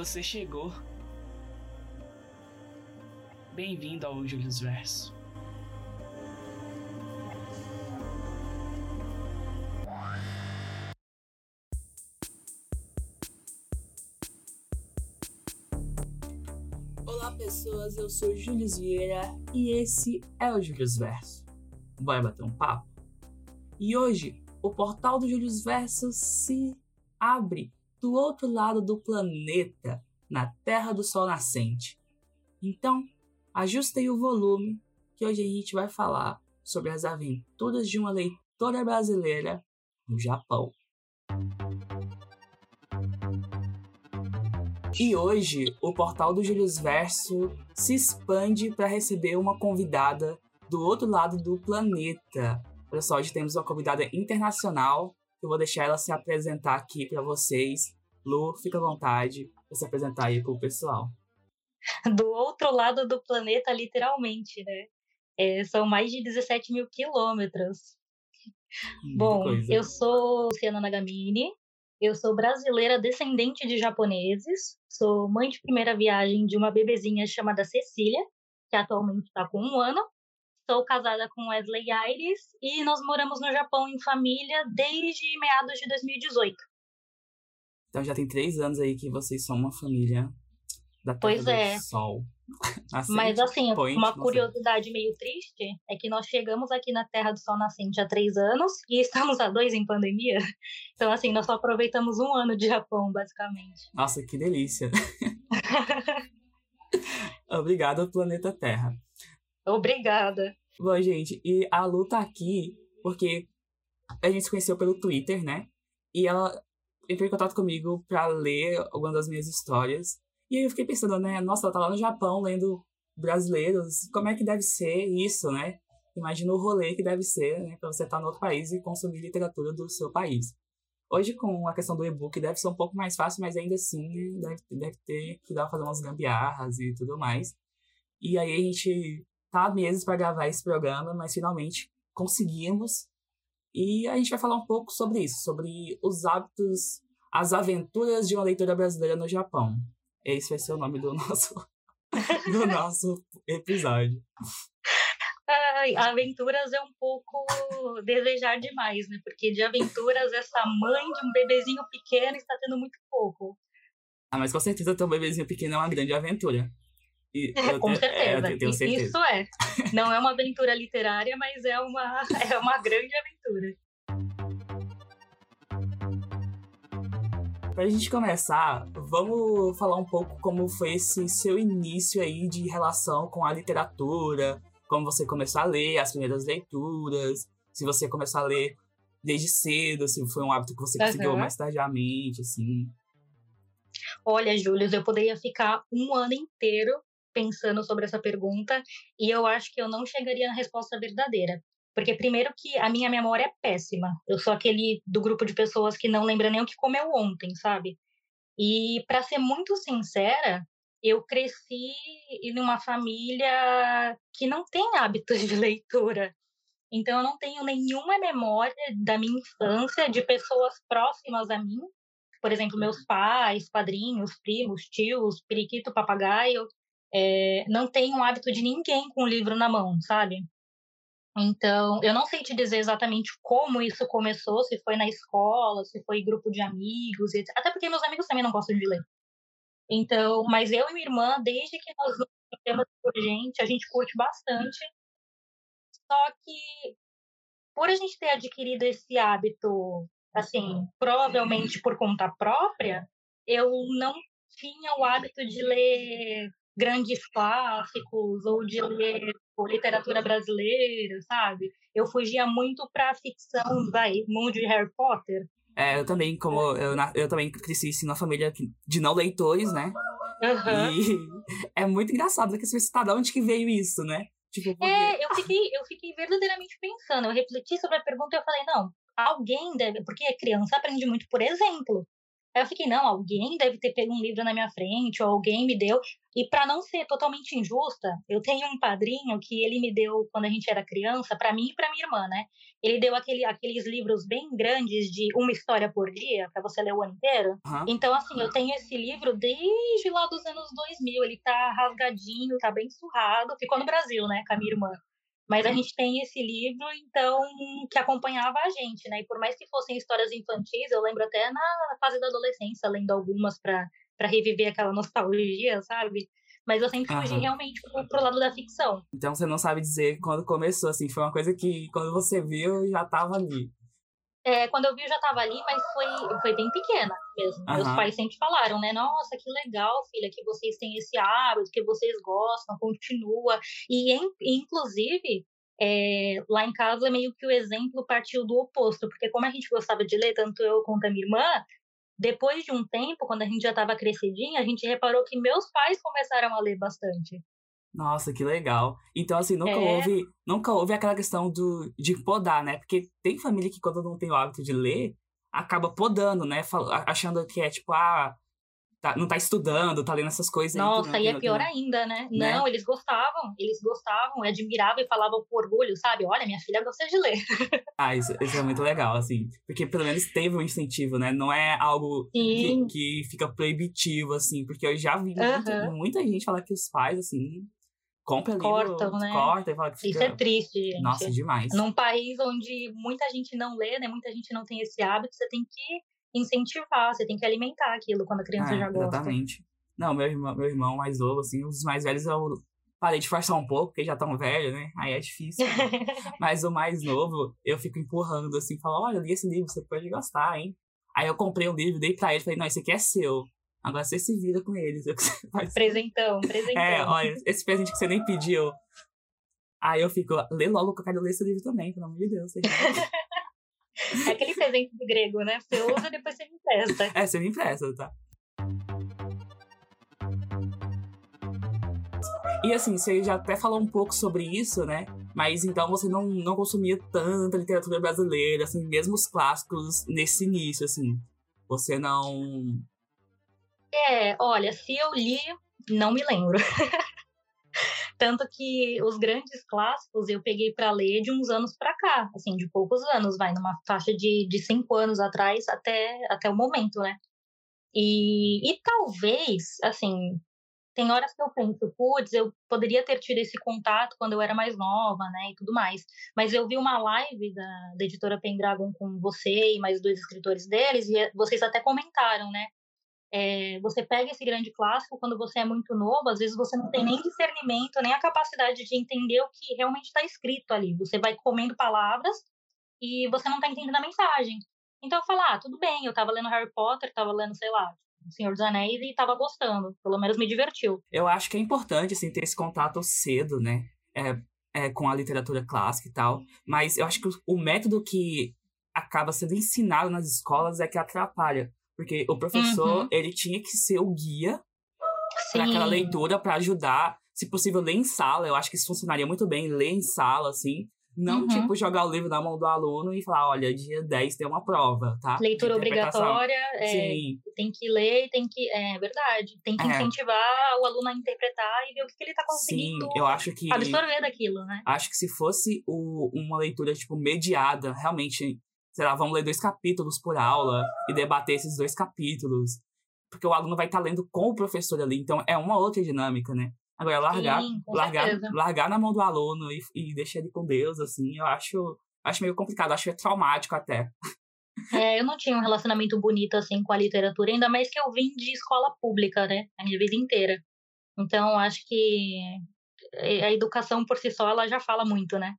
você chegou. Bem-vindo ao Julius Verso. Olá pessoas, eu sou Julius Vieira e esse é o Julius Verso. Bora bater um papo? E hoje o portal do Julius Verso se abre do outro lado do planeta, na Terra do Sol Nascente. Então, ajustei o volume, que hoje a gente vai falar sobre as aventuras de uma leitora brasileira no Japão. E hoje, o portal do Julius Verso se expande para receber uma convidada do outro lado do planeta. Olha só, hoje temos uma convidada internacional eu vou deixar ela se apresentar aqui para vocês. Lu, fica à vontade para se apresentar aí para o pessoal. Do outro lado do planeta, literalmente, né? É, são mais de 17 mil quilômetros. Bom, coisa. eu sou Luciana Nagamini, eu sou brasileira descendente de japoneses, sou mãe de primeira viagem de uma bebezinha chamada Cecília, que atualmente está com um ano, Sou casada com Wesley Aires e nós moramos no Japão em família desde meados de 2018. Então já tem três anos aí que vocês são uma família da Terra pois do é. Sol. Assim, Mas assim, point, uma curiosidade sei. meio triste é que nós chegamos aqui na Terra do Sol Nascente há três anos e estamos há dois em pandemia. Então, assim, nós só aproveitamos um ano de Japão, basicamente. Nossa, que delícia! Obrigado, planeta Terra. Obrigada. Bom, gente, e a Lu tá aqui porque a gente se conheceu pelo Twitter, né? E ela entrou em contato comigo pra ler algumas das minhas histórias. E aí eu fiquei pensando, né? Nossa, ela tá lá no Japão lendo brasileiros. Como é que deve ser isso, né? Imagina o rolê que deve ser, né? Pra você estar tá no outro país e consumir literatura do seu país. Hoje, com a questão do e-book, deve ser um pouco mais fácil, mas ainda assim, né? deve, deve ter que dar fazer umas gambiarras e tudo mais. E aí a gente tá meses para gravar esse programa, mas finalmente conseguimos. E a gente vai falar um pouco sobre isso, sobre os hábitos, as aventuras de uma leitora brasileira no Japão. Esse vai ser o nome do nosso, do nosso episódio. Ai, aventuras é um pouco desejar demais, né? Porque de aventuras, essa mãe de um bebezinho pequeno está tendo muito pouco. Ah, mas com certeza ter um bebezinho pequeno é uma grande aventura. E, é, com certeza. É, certeza. Isso é. Não é uma aventura literária, mas é uma, é uma grande aventura. Pra gente começar, vamos falar um pouco como foi esse seu início aí de relação com a literatura, como você começou a ler, as primeiras leituras, se você começou a ler desde cedo, se foi um hábito que você conseguiu uhum. mais tardiamente, assim. Olha, Júlio, eu poderia ficar um ano inteiro pensando sobre essa pergunta e eu acho que eu não chegaria na resposta verdadeira. Porque, primeiro, que a minha memória é péssima. Eu sou aquele do grupo de pessoas que não lembra nem o que comeu ontem, sabe? E, para ser muito sincera, eu cresci em uma família que não tem hábitos de leitura. Então, eu não tenho nenhuma memória da minha infância de pessoas próximas a mim. Por exemplo, meus pais, padrinhos, primos, tios, periquito, papagaio é, não tem um hábito de ninguém com o livro na mão, sabe? Então, eu não sei te dizer exatamente como isso começou, se foi na escola, se foi grupo de amigos, etc. até porque meus amigos também não gostam de ler. Então, mas eu e minha irmã, desde que nós temos por gente, a gente curte bastante. Só que, por a gente ter adquirido esse hábito, assim, provavelmente por conta própria, eu não tinha o hábito de ler grandes clássicos ou de ler literatura brasileira, sabe? Eu fugia muito para ficção, vai, mundo de Harry Potter. É, eu também, como eu, eu também cresci assim, numa família de não leitores, né? Uhum. E é muito engraçado que você tá de onde que veio isso, né? Tipo, porque... É, eu fiquei, eu fiquei verdadeiramente pensando, eu refleti sobre a pergunta e eu falei, não, alguém deve, porque criança aprende muito por exemplo. Aí eu fiquei, não, alguém deve ter pego um livro na minha frente, ou alguém me deu. E para não ser totalmente injusta, eu tenho um padrinho que ele me deu quando a gente era criança, para mim e para minha irmã, né? Ele deu aquele, aqueles livros bem grandes de uma história por dia, para você ler o ano inteiro. Uhum. Então, assim, eu tenho esse livro desde lá dos anos 2000. Ele tá rasgadinho, tá bem surrado. Ficou no Brasil, né, com a minha irmã. Mas a gente tem esse livro, então, que acompanhava a gente, né? E por mais que fossem histórias infantis, eu lembro até na fase da adolescência, lendo algumas para reviver aquela nostalgia, sabe? Mas eu sempre fugi Aham. realmente pro, pro, lado da ficção. Então você não sabe dizer quando começou, assim, foi uma coisa que quando você viu já tava ali. É, quando eu vi eu já estava ali, mas foi, foi bem pequena mesmo. Uhum. Meus pais sempre falaram, né? Nossa, que legal, filha, que vocês têm esse hábito, que vocês gostam, continua. E, inclusive, é, lá em casa, meio que o exemplo partiu do oposto, porque como a gente gostava de ler, tanto eu quanto a minha irmã, depois de um tempo, quando a gente já estava crescidinha, a gente reparou que meus pais começaram a ler bastante. Nossa, que legal. Então, assim, nunca é. houve, nunca houve aquela questão do, de podar, né? Porque tem família que, quando não tem o hábito de ler, acaba podando, né? Achando que é tipo, ah, tá, não tá estudando, tá lendo essas coisas. Nossa, aí, e é pior ainda, né? né? Não, eles gostavam, eles gostavam, admiravam e falavam com orgulho, sabe? Olha, minha filha gosta de ler. ah, isso, isso, é muito legal, assim. Porque pelo menos teve um incentivo, né? Não é algo que, que, fica proibitivo, assim. Porque eu já vi muita, muita gente falar que os pais, assim, compra Cortam, livro, né? corta e fala que fica... Isso é triste, gente. Nossa, demais. Num país onde muita gente não lê, né? Muita gente não tem esse hábito, você tem que incentivar, você tem que alimentar aquilo quando a criança é, já gosta. Exatamente. Não, meu irmão, meu irmão mais novo, assim, os mais velhos eu parei de forçar um pouco, porque já tão velho, né? Aí é difícil. Mas o mais novo, eu fico empurrando, assim, falo, olha, li esse livro, você pode gostar, hein? Aí eu comprei um livro, dei pra ele, falei, não, esse aqui é seu. Agora você se vira com eles. Presentão, presentão. É, olha, esse presente que você nem pediu. Aí eu fico, lê logo que eu quero ler esse livro também, pelo amor de Deus. é aquele presente do grego, né? Você usa e depois você me empresta. É, você me empresta, tá? E assim, você já até falou um pouco sobre isso, né? Mas então você não, não consumia tanta literatura brasileira, assim, mesmo os clássicos nesse início, assim. Você não é, olha, se eu li, não me lembro. Tanto que os grandes clássicos eu peguei para ler de uns anos para cá, assim, de poucos anos, vai numa faixa de, de cinco anos atrás até, até o momento, né? E, e talvez, assim, tem horas que eu penso, putz, eu poderia ter tido esse contato quando eu era mais nova, né, e tudo mais. Mas eu vi uma live da, da editora Pendragon com você e mais dois escritores deles, e vocês até comentaram, né, é, você pega esse grande clássico quando você é muito novo, às vezes você não tem nem discernimento, nem a capacidade de entender o que realmente está escrito ali. Você vai comendo palavras e você não está entendendo a mensagem. Então eu falo, ah, tudo bem, eu estava lendo Harry Potter, estava lendo, sei lá, Senhor dos Anéis e estava gostando, pelo menos me divertiu. Eu acho que é importante, assim, ter esse contato cedo, né, é, é, com a literatura clássica e tal, mas eu acho que o método que acaba sendo ensinado nas escolas é que atrapalha. Porque o professor, uhum. ele tinha que ser o guia para aquela leitura para ajudar, se possível, ler em sala. Eu acho que isso funcionaria muito bem, ler em sala, assim. Não, uhum. tipo, jogar o livro na mão do aluno e falar, olha, dia 10 tem uma prova, tá? Leitura obrigatória, é, tem que ler, tem que. É verdade. Tem que é. incentivar o aluno a interpretar e ver o que, que ele tá conseguindo Sim, eu acho que. Absorver daquilo, né? Acho que se fosse o, uma leitura, tipo, mediada, realmente sei lá, vamos ler dois capítulos por aula e debater esses dois capítulos. Porque o aluno vai estar tá lendo com o professor ali, então é uma outra dinâmica, né? Agora, largar, Sim, largar, largar na mão do aluno e, e deixar ele com Deus, assim, eu acho, acho meio complicado, acho que é traumático até. É, eu não tinha um relacionamento bonito, assim, com a literatura, ainda mais que eu vim de escola pública, né? A minha vida inteira. Então, acho que a educação por si só, ela já fala muito, né?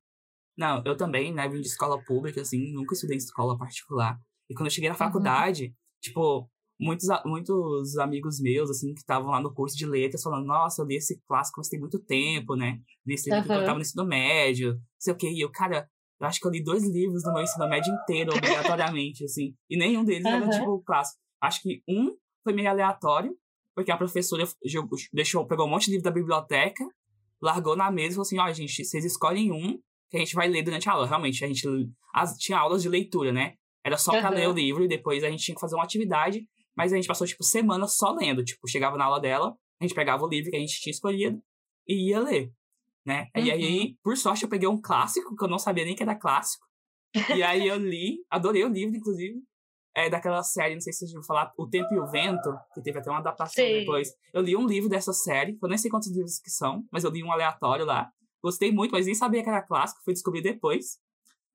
Não, eu também, né, vim de escola pública, assim, nunca estudei em escola particular. E quando eu cheguei na uhum. faculdade, uhum. tipo, muitos, muitos amigos meus, assim, que estavam lá no curso de letras, falando, nossa, eu li esse clássico, mas tem muito tempo, né? Li esse livro uhum. que eu tava no ensino médio, não sei o quê. E eu, cara, eu acho que eu li dois livros no meu ensino médio inteiro, obrigatoriamente, assim. E nenhum deles uhum. era, tipo, clássico. Acho que um foi meio aleatório, porque a professora deixou, pegou um monte de livro da biblioteca, largou na mesa e falou assim, ó, oh, gente, vocês escolhem um que a gente vai ler durante a aula. Realmente, a gente as, tinha aulas de leitura, né? Era só uhum. ler o livro e depois a gente tinha que fazer uma atividade Mas a gente passou, tipo, semanas só lendo. Tipo, chegava na aula dela, a gente pegava o livro que a gente tinha escolhido e ia ler, né? Uhum. E aí, por sorte, eu peguei um clássico, que eu não sabia nem que era clássico. e aí eu li, adorei o livro, inclusive. É daquela série, não sei se vocês vão falar, O Tempo e o Vento, que teve até uma adaptação Sim. depois. Eu li um livro dessa série, eu nem sei quantos livros que são, mas eu li um aleatório lá. Gostei muito, mas nem sabia que era clássico, fui descobrir depois.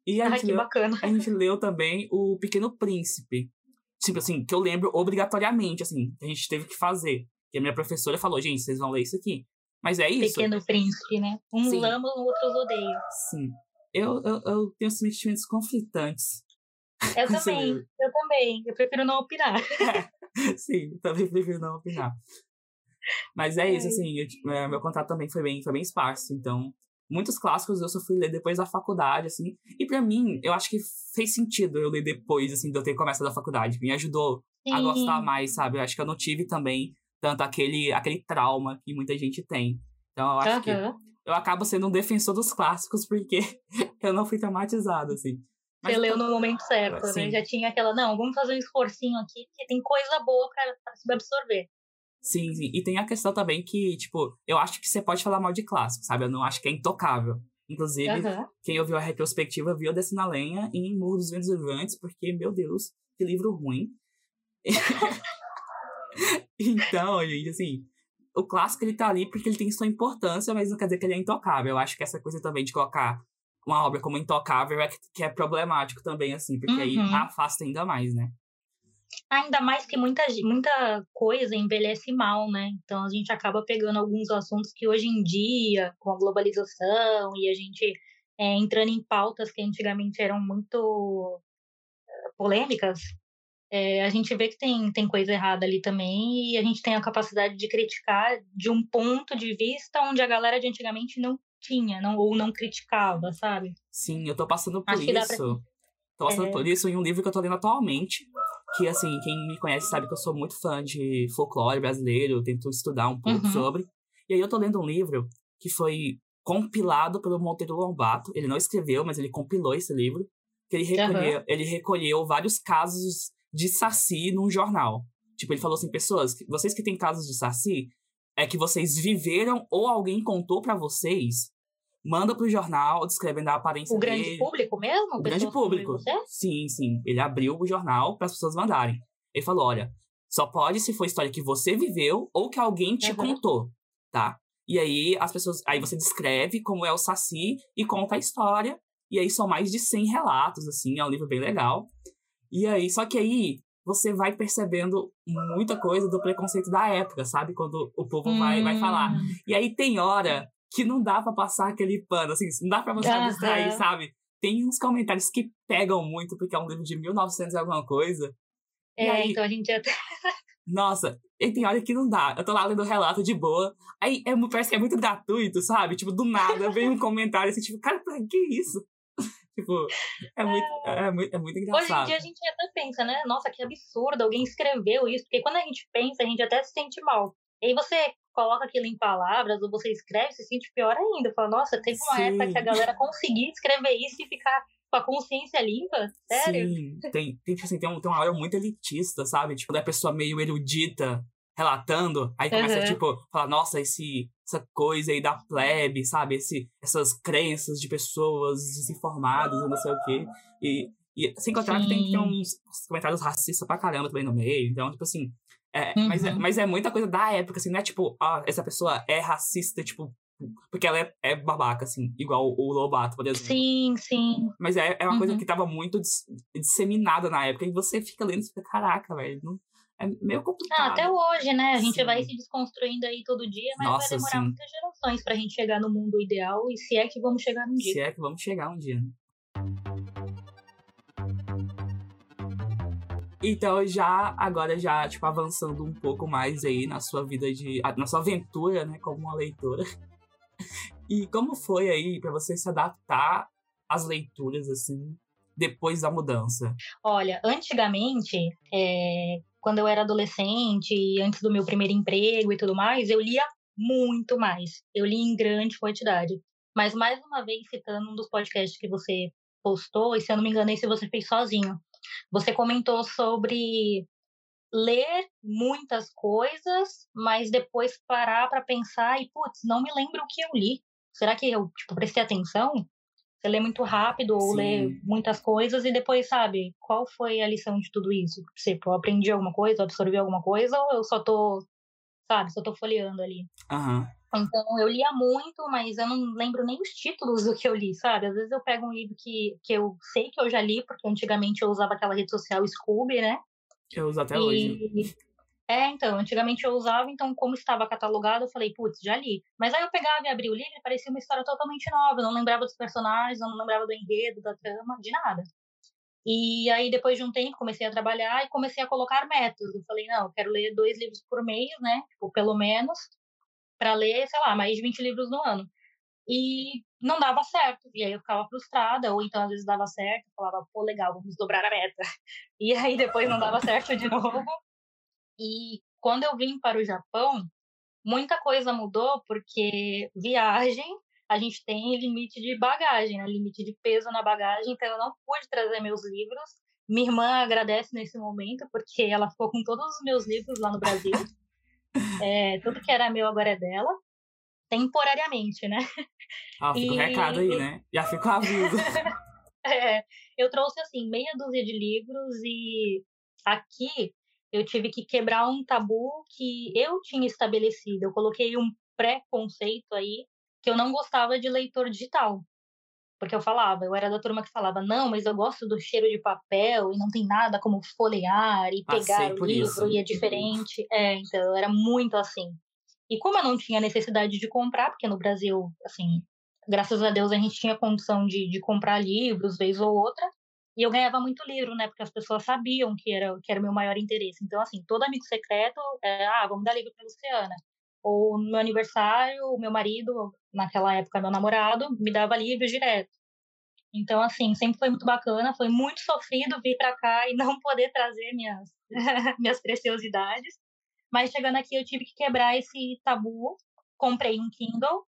E a, Ai, gente que leu, bacana. a gente leu também O Pequeno Príncipe. Tipo assim, que eu lembro obrigatoriamente, assim, que a gente teve que fazer. E a minha professora falou, gente, vocês vão ler isso aqui. Mas é isso. Pequeno Príncipe, né? Uns Sim. amam, outros odeiam. Sim. Eu, eu, eu tenho sentimentos conflitantes. Eu também, eu também. Eu prefiro não opinar. Sim, também prefiro não opinar. Mas é isso, assim, eu, é, meu contato também foi bem, foi bem esparso. Então, muitos clássicos eu só fui ler depois da faculdade, assim. E pra mim, eu acho que fez sentido eu ler depois, assim, de eu ter começado a faculdade. Me ajudou a gostar Sim. mais, sabe? Eu acho que eu não tive também tanto aquele, aquele trauma que muita gente tem. Então, eu acho que Aham. eu acabo sendo um defensor dos clássicos porque eu não fui traumatizado, assim. Mas Você eu leu tô- no momento certo, Sim. né? Já tinha aquela, não, vamos fazer um esforcinho aqui, porque tem coisa boa pra, pra se absorver. Sim, sim. E tem a questão também que, tipo, eu acho que você pode falar mal de clássico, sabe? Eu não acho que é intocável. Inclusive, quem ouviu a retrospectiva viu Desce na Lenha em Morro dos Ventos Vivantes, porque, meu Deus, que livro ruim. então, gente, assim, o clássico ele tá ali porque ele tem sua importância, mas não quer dizer que ele é intocável. Eu acho que essa coisa também de colocar uma obra como intocável é que, que é problemático também, assim, porque aí Uhum. afasta ainda mais, né? Ainda mais que muita, muita coisa envelhece mal, né? Então a gente acaba pegando alguns assuntos que hoje em dia, com a globalização e a gente é, entrando em pautas que antigamente eram muito eh, polêmicas, é, a gente vê que tem, tem coisa errada ali também e a gente tem a capacidade de criticar de um ponto de vista onde a galera de antigamente não tinha, não, ou não criticava, sabe? Sim, eu tô passando por Acho isso. pra- Tô passando É. por isso em um livro que eu tô lendo atualmente. Que, assim, quem me conhece sabe que eu sou muito fã de folclore brasileiro, tento estudar um pouco Uhum. sobre. E aí eu tô lendo um livro que foi compilado pelo Monteiro Lobato. Ele não escreveu, mas ele compilou esse livro. Que ele recolheu, ele recolheu vários casos de saci num jornal. Tipo, ele falou assim, pessoas, vocês que têm casos de saci, é que vocês viveram ou alguém contou pra vocês, manda pro jornal descrevendo a aparência O grande dele. público mesmo? O grande público. Você? Sim, sim. Ele abriu o jornal para as pessoas mandarem. Ele falou: olha, só pode se for história que você viveu ou que alguém te Uhum. contou, tá? E aí as pessoas. Aí você descreve como é o Saci e conta a história. E aí são mais de 100 relatos, assim, é um livro bem legal. E aí, só que aí você vai percebendo muita coisa do preconceito da época, sabe? Quando o povo vai, vai falar. Hum, E aí tem hora que não dá pra passar aquele pano, assim, não dá pra você Aham. abstrair, sabe? Tem uns comentários que pegam muito, porque é um livro de 1900 e alguma coisa. É, aí- então a gente até. Nossa, e tem hora que não dá. Eu tô lá lendo o relato de boa, aí é, parece que é muito gratuito, sabe? Tipo, do nada vem um comentário assim, tipo, cara, pra que isso? tipo, é muito, é, muito, é muito Hoje em engraçado. dia a gente até pensa, né? Nossa, que absurdo, alguém escreveu isso. Porque quando a gente pensa, a gente até se sente mal. E aí você coloca aquilo em palavras, ou você escreve, se sente pior ainda. Fala, nossa, uma Sim. época que a galera conseguia escrever isso e ficar com a consciência limpa? Sério? Sim, tem, tem, tipo assim, tem, um, tem uma hora muito elitista, sabe? Tipo, da pessoa meio erudita relatando, aí começa, Aham. tipo, falar, nossa, esse, essa coisa aí da plebe, sabe? Esse, essas crenças de pessoas desinformadas não sei o quê. E, e sem contar que tem, tem Sim. uns comentários racistas pra caramba também no meio. Então, tipo assim, é, mas, é, Uhum. mas é muita coisa da época, assim, não é tipo, ah, essa pessoa é racista, tipo, porque ela é, é babaca, assim, igual o Lobato, por exemplo. Sim, sim. Mas é, é uma coisa Uhum. que tava muito dis- disseminada na época. E você fica lendo e fica, caraca, velho. não- É meio complicado. Ah, até hoje, né? A gente Sim. vai se desconstruindo aí todo dia, mas Nossa, vai demorar sim. muitas gerações pra gente chegar no mundo ideal, e se é que vamos chegar um dia. Se é que vamos chegar um dia, né? Então, já, agora já, tipo, avançando um pouco mais aí na sua vida de... Na sua aventura, né, como uma leitora. E como foi aí pra você se adaptar às leituras, assim, depois da mudança? Olha, antigamente, é, quando eu era adolescente, antes do meu primeiro emprego e tudo mais, eu lia muito mais. Eu li em grande quantidade. Mas, mais uma vez, citando um dos podcasts que você postou, e se eu não me engano, esse você fez sozinho. Você comentou sobre ler muitas coisas, mas depois parar para pensar e, putz, não me lembro o que eu li. Será que eu, tipo, prestei atenção? Você lê muito rápido ou Sim. lê muitas coisas e depois sabe qual foi a lição de tudo isso? Tipo, eu aprendi alguma coisa, absorvi alguma coisa ou eu só tô, sabe, só tô folheando ali? Uhum. Então eu lia muito, mas eu não lembro nem os títulos do que eu li, sabe? Às vezes eu pego um livro que, que eu sei que eu já li, porque antigamente eu usava aquela rede social Scooby, né? Eu uso até e... hoje. É, então, antigamente eu usava, então, como estava catalogado, eu falei, putz, já li. Mas aí eu pegava e abria o livro e parecia uma história totalmente nova. Eu não lembrava dos personagens, eu não lembrava do enredo, da trama, de nada. E aí, depois de um tempo, comecei a trabalhar e comecei a colocar metas. Eu falei, não, eu quero ler dois livros por mês, né? Tipo, pelo menos, para ler, sei lá, mais de 20 livros no ano. E não dava certo. E aí eu ficava frustrada, ou então às vezes dava certo, falava, pô, legal, vamos dobrar a meta. E aí depois não dava certo de novo. E quando eu vim para o Japão, muita coisa mudou, porque viagem, a gente tem limite de bagagem, né? limite de peso na bagagem, então eu não pude trazer meus livros. Minha irmã agradece nesse momento, porque ela ficou com todos os meus livros lá no Brasil. É, tudo que era meu agora é dela. Temporariamente, né? Ah, fica e... o recado aí, né? Já fica o aviso. é, eu trouxe, assim, meia dúzia de livros e aqui eu tive que quebrar um tabu que eu tinha estabelecido. Eu coloquei um pré-conceito aí que eu não gostava de leitor digital. Porque eu falava, eu era da turma que falava, não, mas eu gosto do cheiro de papel e não tem nada como folhear e pegar o livro isso. e é diferente. É, então eu era muito assim. E como eu não tinha necessidade de comprar, porque no Brasil, assim, graças a Deus a gente tinha condição de, de comprar livros vez ou outra, e eu ganhava muito livro, né? Porque as pessoas sabiam que era que era o meu maior interesse. Então, assim, todo amigo secreto, é, ah, vamos dar livro para Luciana. Ou no meu aniversário, o meu marido, naquela época meu namorado, me dava livros direto. Então, assim, sempre foi muito bacana, foi muito sofrido vir para cá e não poder trazer minhas, minhas preciosidades. Mas chegando aqui, eu tive que quebrar esse tabu. Comprei um Kindle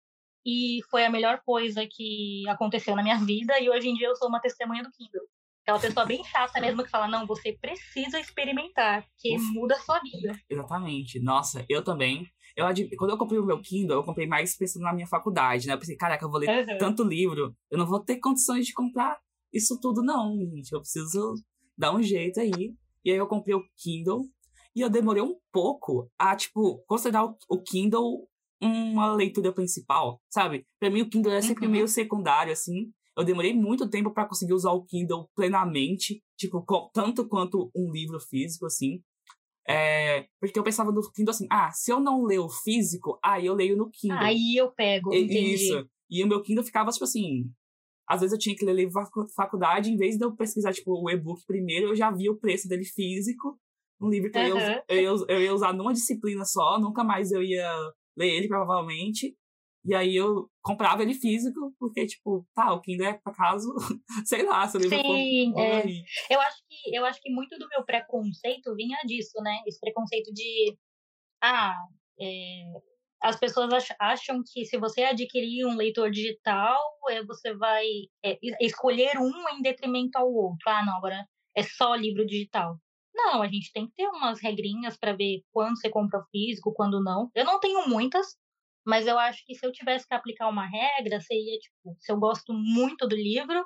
e foi a melhor coisa que aconteceu na minha vida. E hoje em dia eu sou uma testemunha do Kindle. Aquela pessoa bem chata mesmo que fala, não, você precisa experimentar, que muda a sua vida. Exatamente. Nossa, eu também. Eu Quando eu comprei o meu Kindle, eu comprei mais pensando na minha faculdade, né? Eu pensei, caraca, eu vou ler uhum. tanto livro, eu não vou ter condições de comprar isso tudo, não, gente. Eu preciso dar um jeito aí. E aí eu comprei o Kindle e eu demorei um pouco a, tipo, considerar o Kindle uma leitura principal, sabe? Pra mim o Kindle é sempre uhum. meio secundário, assim. Eu demorei muito tempo para conseguir usar o Kindle plenamente, tipo, tanto quanto um livro físico, assim. É, porque eu pensava no Kindle assim, ah, se eu não ler o físico, aí eu leio no Kindle. Aí eu pego, entendi. Isso. E o meu Kindle ficava, tipo assim, às vezes eu tinha que ler livro faculdade, em vez de eu pesquisar, tipo, o e-book primeiro, eu já via o preço dele físico, um livro que uhum. eu, ia, eu, ia, eu ia usar numa disciplina só, nunca mais eu ia ler ele, provavelmente. E aí eu comprava ele físico, porque, tipo, tá, o Kindle é pra caso, sei lá, se o livro Sim, for, é. eu acho que Eu acho que muito do meu preconceito vinha disso, né? Esse preconceito de, ah, é, as pessoas acham que se você adquirir um leitor digital, é, você vai é, escolher um em detrimento ao outro. Ah, não, agora é só livro digital. Não, a gente tem que ter umas regrinhas para ver quando você compra o físico, quando não. Eu não tenho muitas, mas eu acho que se eu tivesse que aplicar uma regra, seria tipo, se eu gosto muito do livro,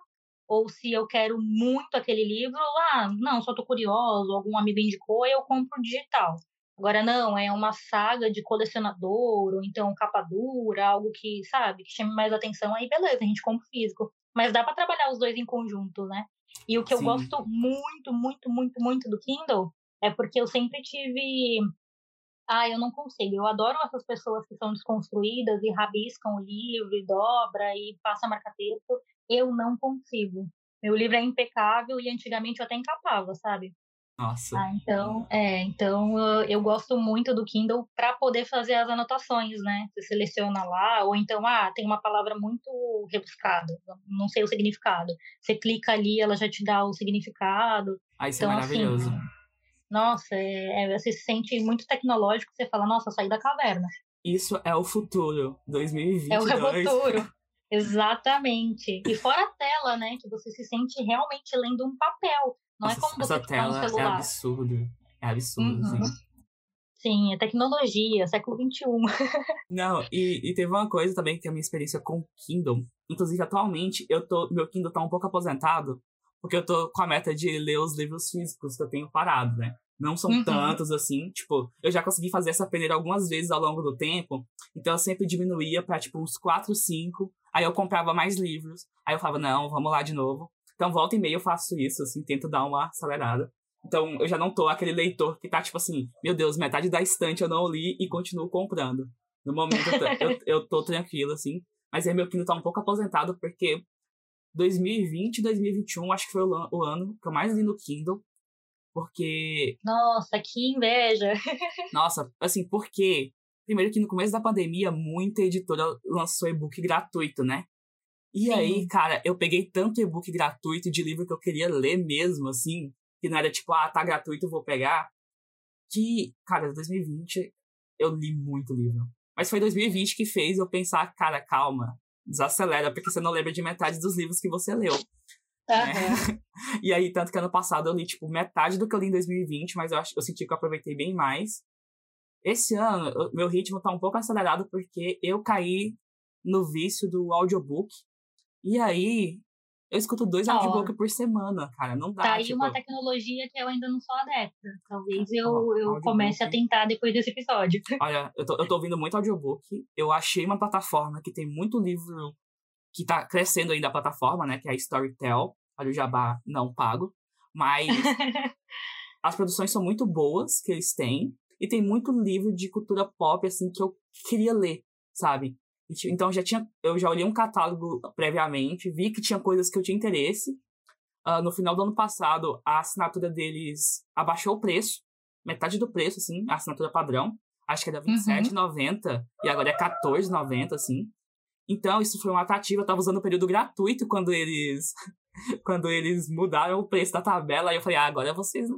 ou se eu quero muito aquele livro, ah, não, só tô curioso, algum amigo indicou, eu compro digital. Agora não, é uma saga de colecionador, ou então capa dura, algo que, sabe, que chame mais atenção, aí beleza, a gente compra físico. Mas dá para trabalhar os dois em conjunto, né? E o que Sim. eu gosto muito, muito, muito, muito do Kindle é porque eu sempre tive ah, eu não consigo. Eu adoro essas pessoas que são desconstruídas e rabiscam o livro e dobra e passa marca-texto. Eu não consigo. Meu livro é impecável e antigamente eu até encapava, sabe? Nossa. Ah, então, é, então eu gosto muito do Kindle para poder fazer as anotações, né? Você seleciona lá, ou então, ah, tem uma palavra muito rebuscada, não sei o significado. Você clica ali, ela já te dá o significado. Ah, isso é então, é maravilhoso. Assim, nossa, é, é, você se sente muito tecnológico, você fala, nossa, saí da caverna. Isso é o futuro, 2022. É o futuro, exatamente. E fora a tela, né, que você se sente realmente lendo um papel. Não é nossa, é como você essa tela no celular. É absurdo. É absurdo, Uhum. Sim, é tecnologia, século XXI. Não, e, e teve uma coisa também que é a minha experiência com o Kindle. Inclusive, atualmente, eu tô, meu Kindle tá um pouco aposentado, porque eu tô com a meta de ler os livros físicos que eu tenho parado, né? Não são Uhum. tantos assim, tipo, eu já consegui fazer essa peneira algumas vezes ao longo do tempo, então eu sempre diminuía pra, tipo, uns 4, 5, aí eu comprava mais livros, aí eu falava, não, vamos lá de novo. Então, volta e meia eu faço isso, assim, tento dar uma acelerada. Então, eu já não tô aquele leitor que tá, tipo assim, meu Deus, metade da estante eu não li e continuo comprando. No momento eu tô, eu, eu tô tranquilo, assim. Mas aí meu Kindle tá um pouco aposentado, porque 2020 e 2021 acho que foi o, ano que eu mais li no Kindle. Porque, Nossa, que inveja. nossa, assim, porque... Primeiro que no começo da pandemia, muita editora lançou e-book gratuito, né? E Sim. aí, cara, eu peguei tanto e-book gratuito de livro que eu queria ler mesmo, assim, que não era tipo, ah, tá gratuito, eu vou pegar. Que, cara, 2020 eu li muito livro. Mas foi 2020 que fez eu pensar, cara, calma, desacelera, porque você não lembra de metade dos livros que você leu. Aham. E aí, tanto que ano passado eu li, tipo, metade do que eu li em 2020, mas eu, acho, eu senti que eu aproveitei bem mais. Esse ano, eu- meu ritmo tá um pouco acelerado porque eu caí no vício do audiobook. E aí, eu escuto dois audiobooks por semana, cara. Não dá, Tá aí tipo... uma tecnologia que eu ainda não sou adepta. Talvez eu, eu audiobook. comece a tentar depois desse episódio. Olha, eu tô, eu tô ouvindo muito audiobook. Eu achei uma plataforma que tem muito livro que tá crescendo ainda a plataforma, né? Que é a Storytel. Olha o jabá não pago. Mas as produções são muito boas que eles têm. E tem muito livro de cultura pop, assim, que eu queria ler, sabe? Então já tinha, eu já olhei um catálogo previamente, vi que tinha coisas que eu tinha interesse. Ah, no final do ano passado, a assinatura deles abaixou o preço, metade do preço, assim, a assinatura padrão. Acho que era R$27,90 e agora é R$14,90, assim. Então, isso foi um atrativo. Eu tava usando o período gratuito quando eles quando eles mudaram o preço da tabela. Aí eu falei, ah, agora vocês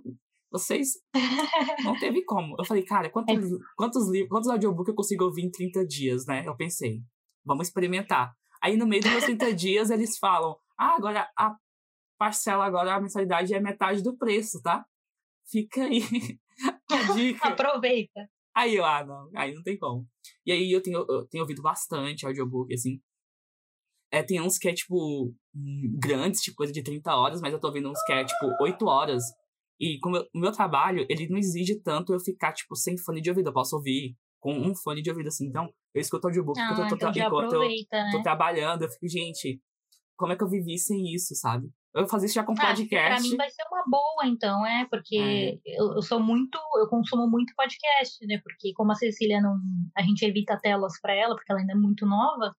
vocês não teve como. Eu falei, cara, quantos, quantos livros, quantos audiobooks eu consigo ouvir em 30 dias, né? Eu pensei, vamos experimentar. Aí no meio dos meus 30 dias eles falam, ah, agora a parcela, agora a mensalidade é metade do preço, tá? Fica aí a dica. Aproveita. Aí eu, ah, não, aí não tem como. E aí eu tenho, eu tenho ouvido bastante audiobook, assim. É, tem uns que é, tipo, hum, grandes, tipo, coisa de 30 horas, mas eu tô ouvindo uns que é, tipo, 8 horas. E como eu- o meu trabalho, ele não exige tanto eu ficar, tipo, sem fone de ouvido. Eu posso ouvir com um fone de ouvido, assim. Então, eu escuto audiobook Ah, enquanto eu tô, então tra- já enquanto eu né? tô trabalhando. Eu fico, gente, como é que eu vivi sem isso, sabe? Eu fazia isso já com Ah, pra podcast. mim vai ser uma boa, então, é, porque É. eu, eu sou muito, eu consumo muito podcast, né? Porque como a Cecília não, a gente evita telas pra ela, porque ela ainda é muito nova,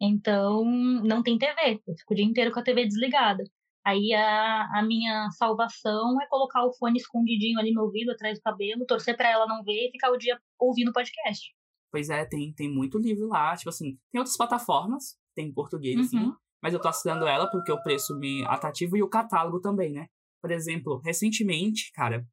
então não tem TV. Eu fico o dia inteiro com a TV desligada. Aí a, a minha salvação é colocar o fone escondidinho ali no ouvido, atrás do cabelo, torcer pra ela não ver e ficar o dia ouvindo podcast. Pois é, tem, tem muito livro lá. Tipo assim, tem outras plataformas, tem em português, assim. Uhum. Mas eu tô assinando ela porque o preço me atrativo e o catálogo também, né? Por exemplo, recentemente, cara,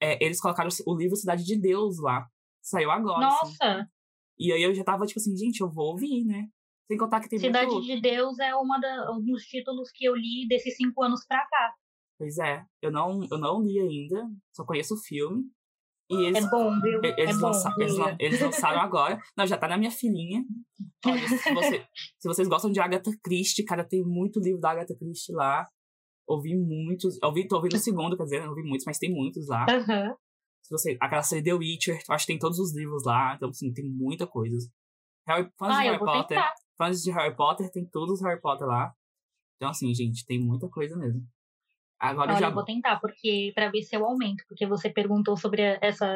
é, eles colocaram o livro Cidade de Deus lá. Saiu agora. assim. Nossa, E aí eu já tava, tipo assim, gente, eu vou ouvir, né? Sem contar que tem Cidade muito... de Deus é uma da, um dos títulos que eu li desses cinco anos pra cá. Pois é, eu não, eu não li ainda, só conheço o filme. E eles, É bom, viu? Eles, é bom, lança- eles, lan- leia. eles lançaram agora. Não, já tá na minha filinha. Olha, se, você- se vocês gostam de Agatha Christie, cara, tem muito livro da Agatha Christie lá. Ouvi muitos. Ouvi, tô ouvindo o segundo, quer dizer, não ouvi muitos, mas tem muitos lá. Aham. Se você, aquela série The Witcher, acho que tem todos os livros lá. Então, assim, tem muita coisa. Harry, fãs Ah, de eu Harry vou Potter. tentar. Fãs de Harry Potter, tem todos os Harry Potter lá. Então, assim, gente, tem muita coisa mesmo. Agora Olha, já. eu vou tentar, porque para ver se eu aumento, porque você perguntou sobre essa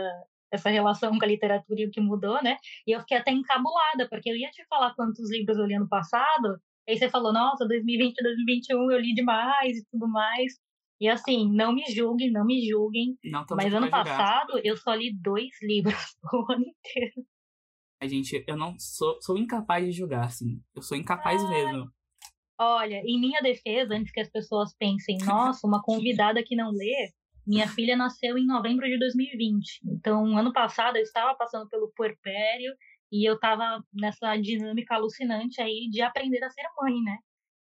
essa relação com a literatura e o que mudou, né? E eu fiquei até encabulada, porque eu ia te falar quantos livros eu li ano passado, aí você falou, nossa, 2020, 2021 eu li demais e tudo mais. E assim, não me julguem, não me julguem, Não mas ano passado eu só li dois livros o ano inteiro. Gente, eu não sou, sou incapaz de julgar, assim. Eu sou incapaz mesmo. Olha, em minha defesa, antes que as pessoas pensem, nossa, uma convidada que não lê, minha filha nasceu em novembro de 2020. Então, ano passado eu estava passando pelo puerpério e eu estava nessa dinâmica alucinante aí de aprender a ser mãe, né?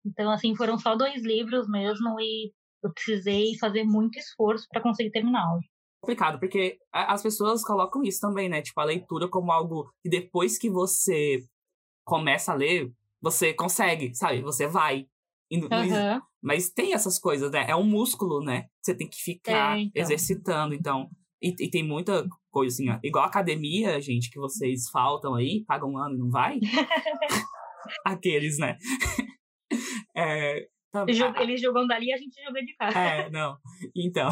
Então, assim, foram só dois livros mesmo e eu precisei fazer muito esforço para conseguir terminá-los. Complicado, porque as pessoas colocam isso também, né? Tipo, a leitura como algo que depois que você começa a ler, você consegue, sabe? Você vai. Uhum. Mas tem essas coisas, né? É um músculo, né? Você tem que ficar é, então. exercitando. Então, e, e, tem muita coisa assim, ó. igual academia, gente, que vocês faltam aí, pagam um ano e não vai. Aqueles, né? é, tá, Eles jogam dali e a gente joga de cá. É, não. Então,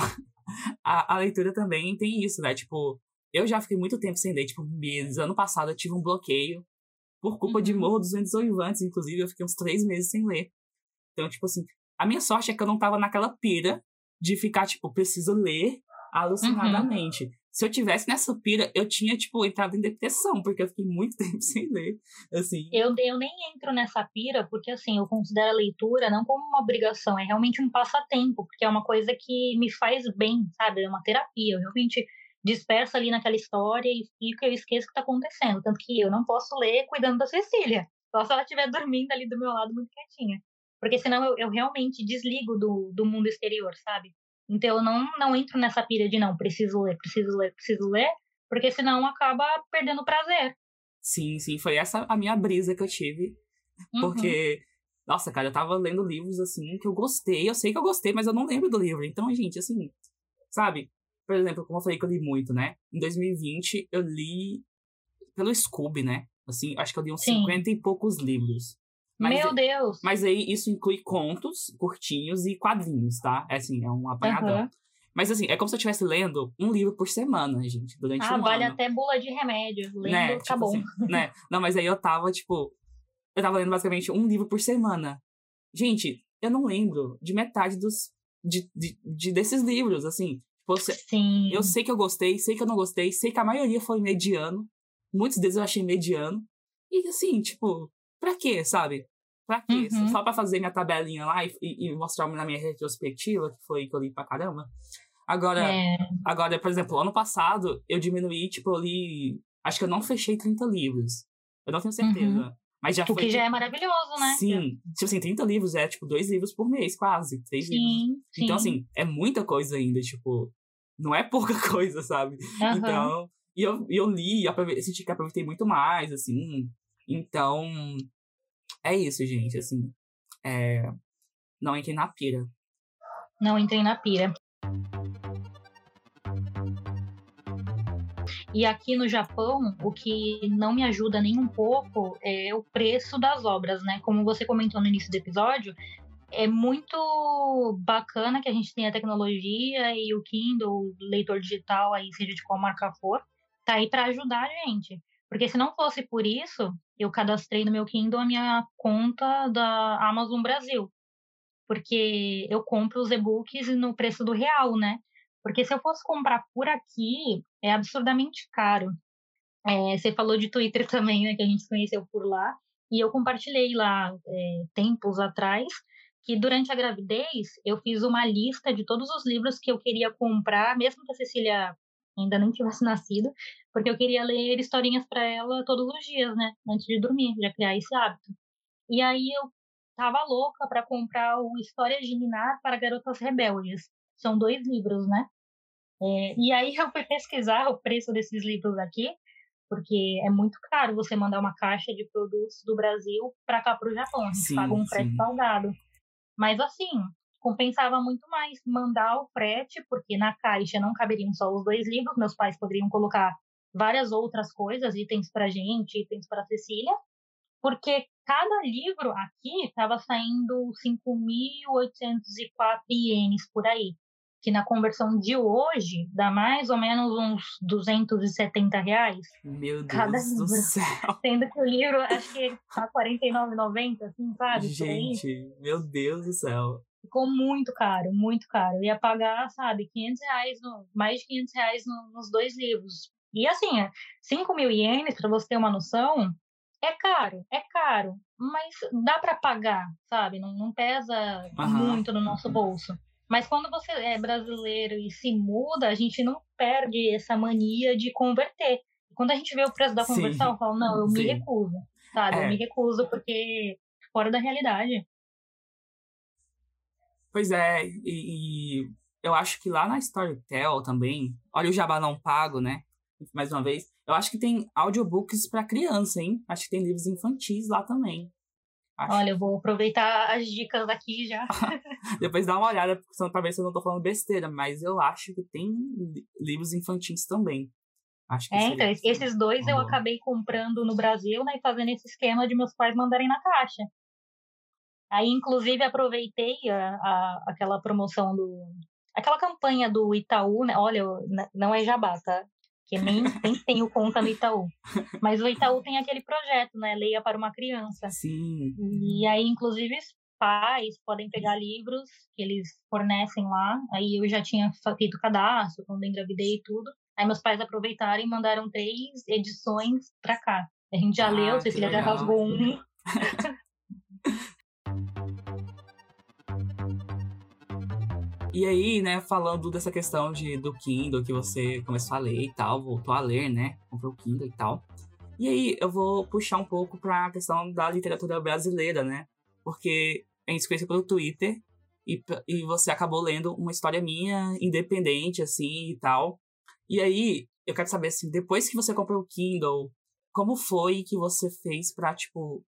a, a leitura também tem isso, né? Tipo, eu já fiquei muito tempo sem ler, tipo, meses. Ano passado eu tive um bloqueio por culpa uhum. de Morro dos Ventos Oivantes, inclusive, eu fiquei uns três meses sem ler. Então, tipo assim, a minha sorte é que eu não tava naquela pira de ficar, tipo, preciso ler alucinadamente. Uhum. Se eu tivesse nessa pira, eu tinha, tipo, entrado em depressão, porque eu fiquei muito tempo sem ler, assim. Eu, eu nem entro nessa pira, porque, assim, eu considero a leitura não como uma obrigação, é realmente um passatempo, porque é uma coisa que me faz bem, sabe? É uma terapia. Eu realmente disperso ali naquela história e fico, eu esqueço o que está acontecendo. Tanto que eu não posso ler cuidando da Cecília. Só se ela estiver dormindo ali do meu lado muito quietinha. Porque senão eu, eu realmente desligo do, do mundo exterior, sabe? Então eu não, não entro nessa pilha de não, preciso ler, preciso ler, preciso ler, porque senão acaba perdendo prazer. Sim, sim, foi essa a minha brisa que eu tive. Uhum. Porque, nossa, cara, eu tava lendo livros assim que eu gostei, eu sei que eu gostei, mas eu não lembro do livro. Então, gente, assim, sabe? Por exemplo, como eu falei que eu li muito, né? Em 2020 eu li pelo Scooby, né? Assim, acho que eu li uns Sim. 50 e poucos livros. Mas, Meu Deus! Mas aí isso inclui contos curtinhos e quadrinhos, tá? É assim, é um apanhador. Uhum. Mas assim, é como se eu estivesse lendo um livro por semana, gente, durante ah, um vale ano. até bula de remédio. Lendo, né? tá tipo bom. Assim, né? Não, mas aí eu tava, tipo... Eu tava lendo basicamente um livro por semana. Gente, eu não lembro de metade dos... De, de, de desses livros, assim. Você, Sim. Eu sei que eu gostei, sei que eu não gostei, sei que a maioria foi mediano. Muitos deles eu achei mediano. E assim, tipo, pra quê, sabe? Pra quê? Uhum. Só pra fazer minha tabelinha lá e, e, mostrar na minha retrospectiva, que foi que eu li pra caramba. Agora, é. agora, por exemplo, ano passado eu diminuí, tipo, eu li. Acho que eu não fechei 30 livros. Eu não tenho certeza. Uhum. Mas já o foi. que já é maravilhoso, né? Sim. Tipo assim, 30 livros é, tipo, dois livros por mês, quase. Três sim, livros. Sim. Então, assim, é muita coisa ainda, tipo. Não é pouca coisa, sabe? Uhum. Então. E eu, eu li, e senti que aproveitei muito mais, assim. Então. É isso, gente, assim. É... Não entrem na pira. Não entrem na pira. E aqui no Japão, o que não me ajuda nem um pouco é o preço das obras, né? Como você comentou no início do episódio, é muito bacana que a gente tenha a tecnologia e o Kindle, o leitor digital, aí seja de qual marca for, tá aí para ajudar a gente. Porque se não fosse por isso, eu cadastrei no meu Kindle a minha conta da Amazon Brasil. Porque eu compro os e-books no preço do real, né? Porque se eu fosse comprar por aqui, é absurdamente caro. É, você falou de Twitter também, né? Que a gente se conheceu por lá. E eu compartilhei lá é, tempos atrás que durante a gravidez eu fiz uma lista de todos os livros que eu queria comprar, mesmo que a Cecília ainda nem tivesse nascido, porque eu queria ler historinhas para ela todos os dias, né, antes de dormir, já criar esse hábito. E aí eu tava louca para comprar o Histórias de Ninar para Garotas Rebeldes. São dois livros, né? É, e aí eu fui pesquisar o preço desses livros aqui, porque é muito caro você mandar uma caixa de produtos do Brasil para cá para o Japão. A gente sim, paga um frete salgado. Mas assim, compensava muito mais mandar o frete, porque na caixa não caberiam só os dois livros, meus pais poderiam colocar várias outras coisas, itens para gente, itens para Cecília, porque cada livro aqui estava saindo 5.804 ienes por aí, que na conversão de hoje dá mais ou menos uns 270 reais. Meu Deus livro. do céu! Sendo que o livro, acho que tá R$ 49,90, assim, sabe? Gente, meu Deus do céu! Ficou muito caro, muito caro. Eu ia pagar, sabe, 500 reais, no, mais de 500 reais no, nos dois livros. E assim, 5 mil ienes, para você ter uma noção, é caro, é caro, mas dá para pagar, sabe? Não, não pesa uhum. muito no nosso bolso. Mas quando você é brasileiro e se muda, a gente não perde essa mania de converter. Quando a gente vê o preço da conversão, eu falo, não, eu Sim. me recuso, sabe? É. Eu me recuso porque fora da realidade. Pois é, e, eu acho que lá na Storytel também, olha o jabá não pago, né? Mais uma vez, eu acho que tem audiobooks para criança, hein? Acho que tem livros infantis lá também. Acho. Olha, eu vou aproveitar as dicas aqui já. Depois dá uma olhada, pra ver se eu não tô falando besteira, mas eu acho que tem livros infantis também. Acho que é, então, esses dois eu acabei comprando no Brasil, né, e fazendo esse esquema de meus pais mandarem na caixa. Aí, inclusive, aproveitei a, a, aquela promoção do. Aquela campanha do Itaú, né? Olha, não é jabá, tá? Que nem, nem tenho conta no Itaú. Mas o Itaú tem aquele projeto, né? Leia para uma criança. Sim. E aí, inclusive, pais podem pegar livros que eles fornecem lá. Aí eu já tinha feito cadastro quando engravidei e tudo. Aí meus pais aproveitaram e mandaram três edições para cá. A gente já ah, leu, Cecília já rasgou um. E aí, né, falando dessa questão de, do Kindle, que você começou a ler e tal, voltou a ler, né, comprou o Kindle e tal. E aí, eu vou puxar um pouco para a questão da literatura brasileira, né, porque a gente se conheceu pelo Twitter e, e você acabou lendo uma história minha, independente, assim, e tal. E aí, eu quero saber, assim, depois que você comprou o Kindle, como foi que você fez pra, tipo...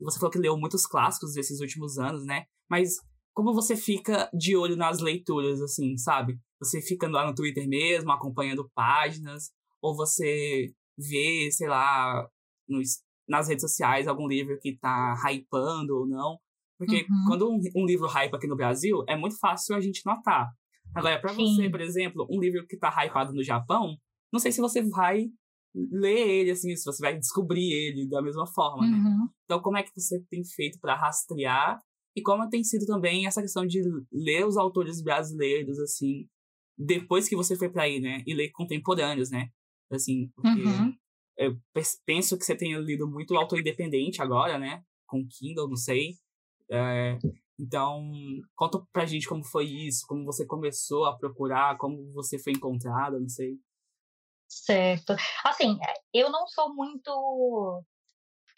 Você falou que leu muitos clássicos desses últimos anos, né? Mas como você fica de olho nas leituras, assim, sabe? Você fica lá no Twitter mesmo, acompanhando páginas, ou você vê, sei lá, nos, nas redes sociais algum livro que tá hypando ou não. Porque uhum. quando um, um, livro hype aqui no Brasil, é muito fácil a gente notar. Agora, para você, por exemplo, um livro que tá hypado no Japão, não sei se você vai ler ele, assim, se você vai descobrir ele da mesma forma, né? uhum. né? Então, como é que você tem feito para rastrear e como tem sido também essa questão de ler os autores brasileiros, assim, depois que você foi para aí, né? E ler contemporâneos, né? Assim, porque uhum. eu penso que você tenha lido muito autor independente agora, né? Com Kindle, não sei. É, então, conta pra gente como foi isso, como você começou a procurar, como você foi encontrada, não sei. Certo. Assim, eu não sou muito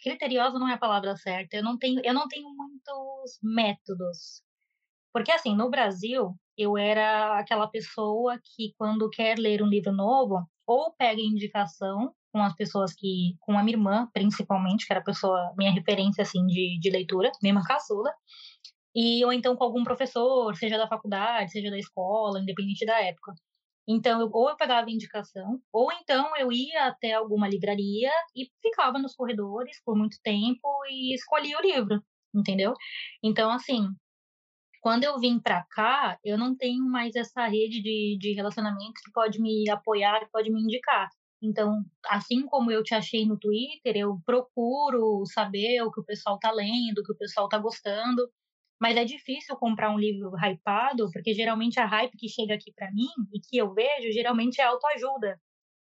criteriosa não é a palavra certa. Eu não tenho, eu não tenho muitos métodos. Porque assim, no Brasil, eu era aquela pessoa que quando quer ler um livro novo, ou pega indicação com as pessoas que, com a minha irmã, principalmente, que era a pessoa, minha referência assim de, de leitura, mesma caçula, e ou então com algum professor, seja da faculdade, seja da escola, independente da época. Então, eu, ou eu pegava indicação, ou então eu ia até alguma livraria e ficava nos corredores por muito tempo e escolhia o livro, entendeu? Então, assim, quando eu vim para cá, eu não tenho mais essa rede de, de relacionamento que pode me apoiar, que pode me indicar. Então, assim como eu te achei no Twitter, eu procuro saber o que o pessoal tá lendo, o que o pessoal tá gostando. Mas é difícil comprar um livro hypado, porque geralmente a hype que chega aqui para mim e que eu vejo, geralmente é autoajuda,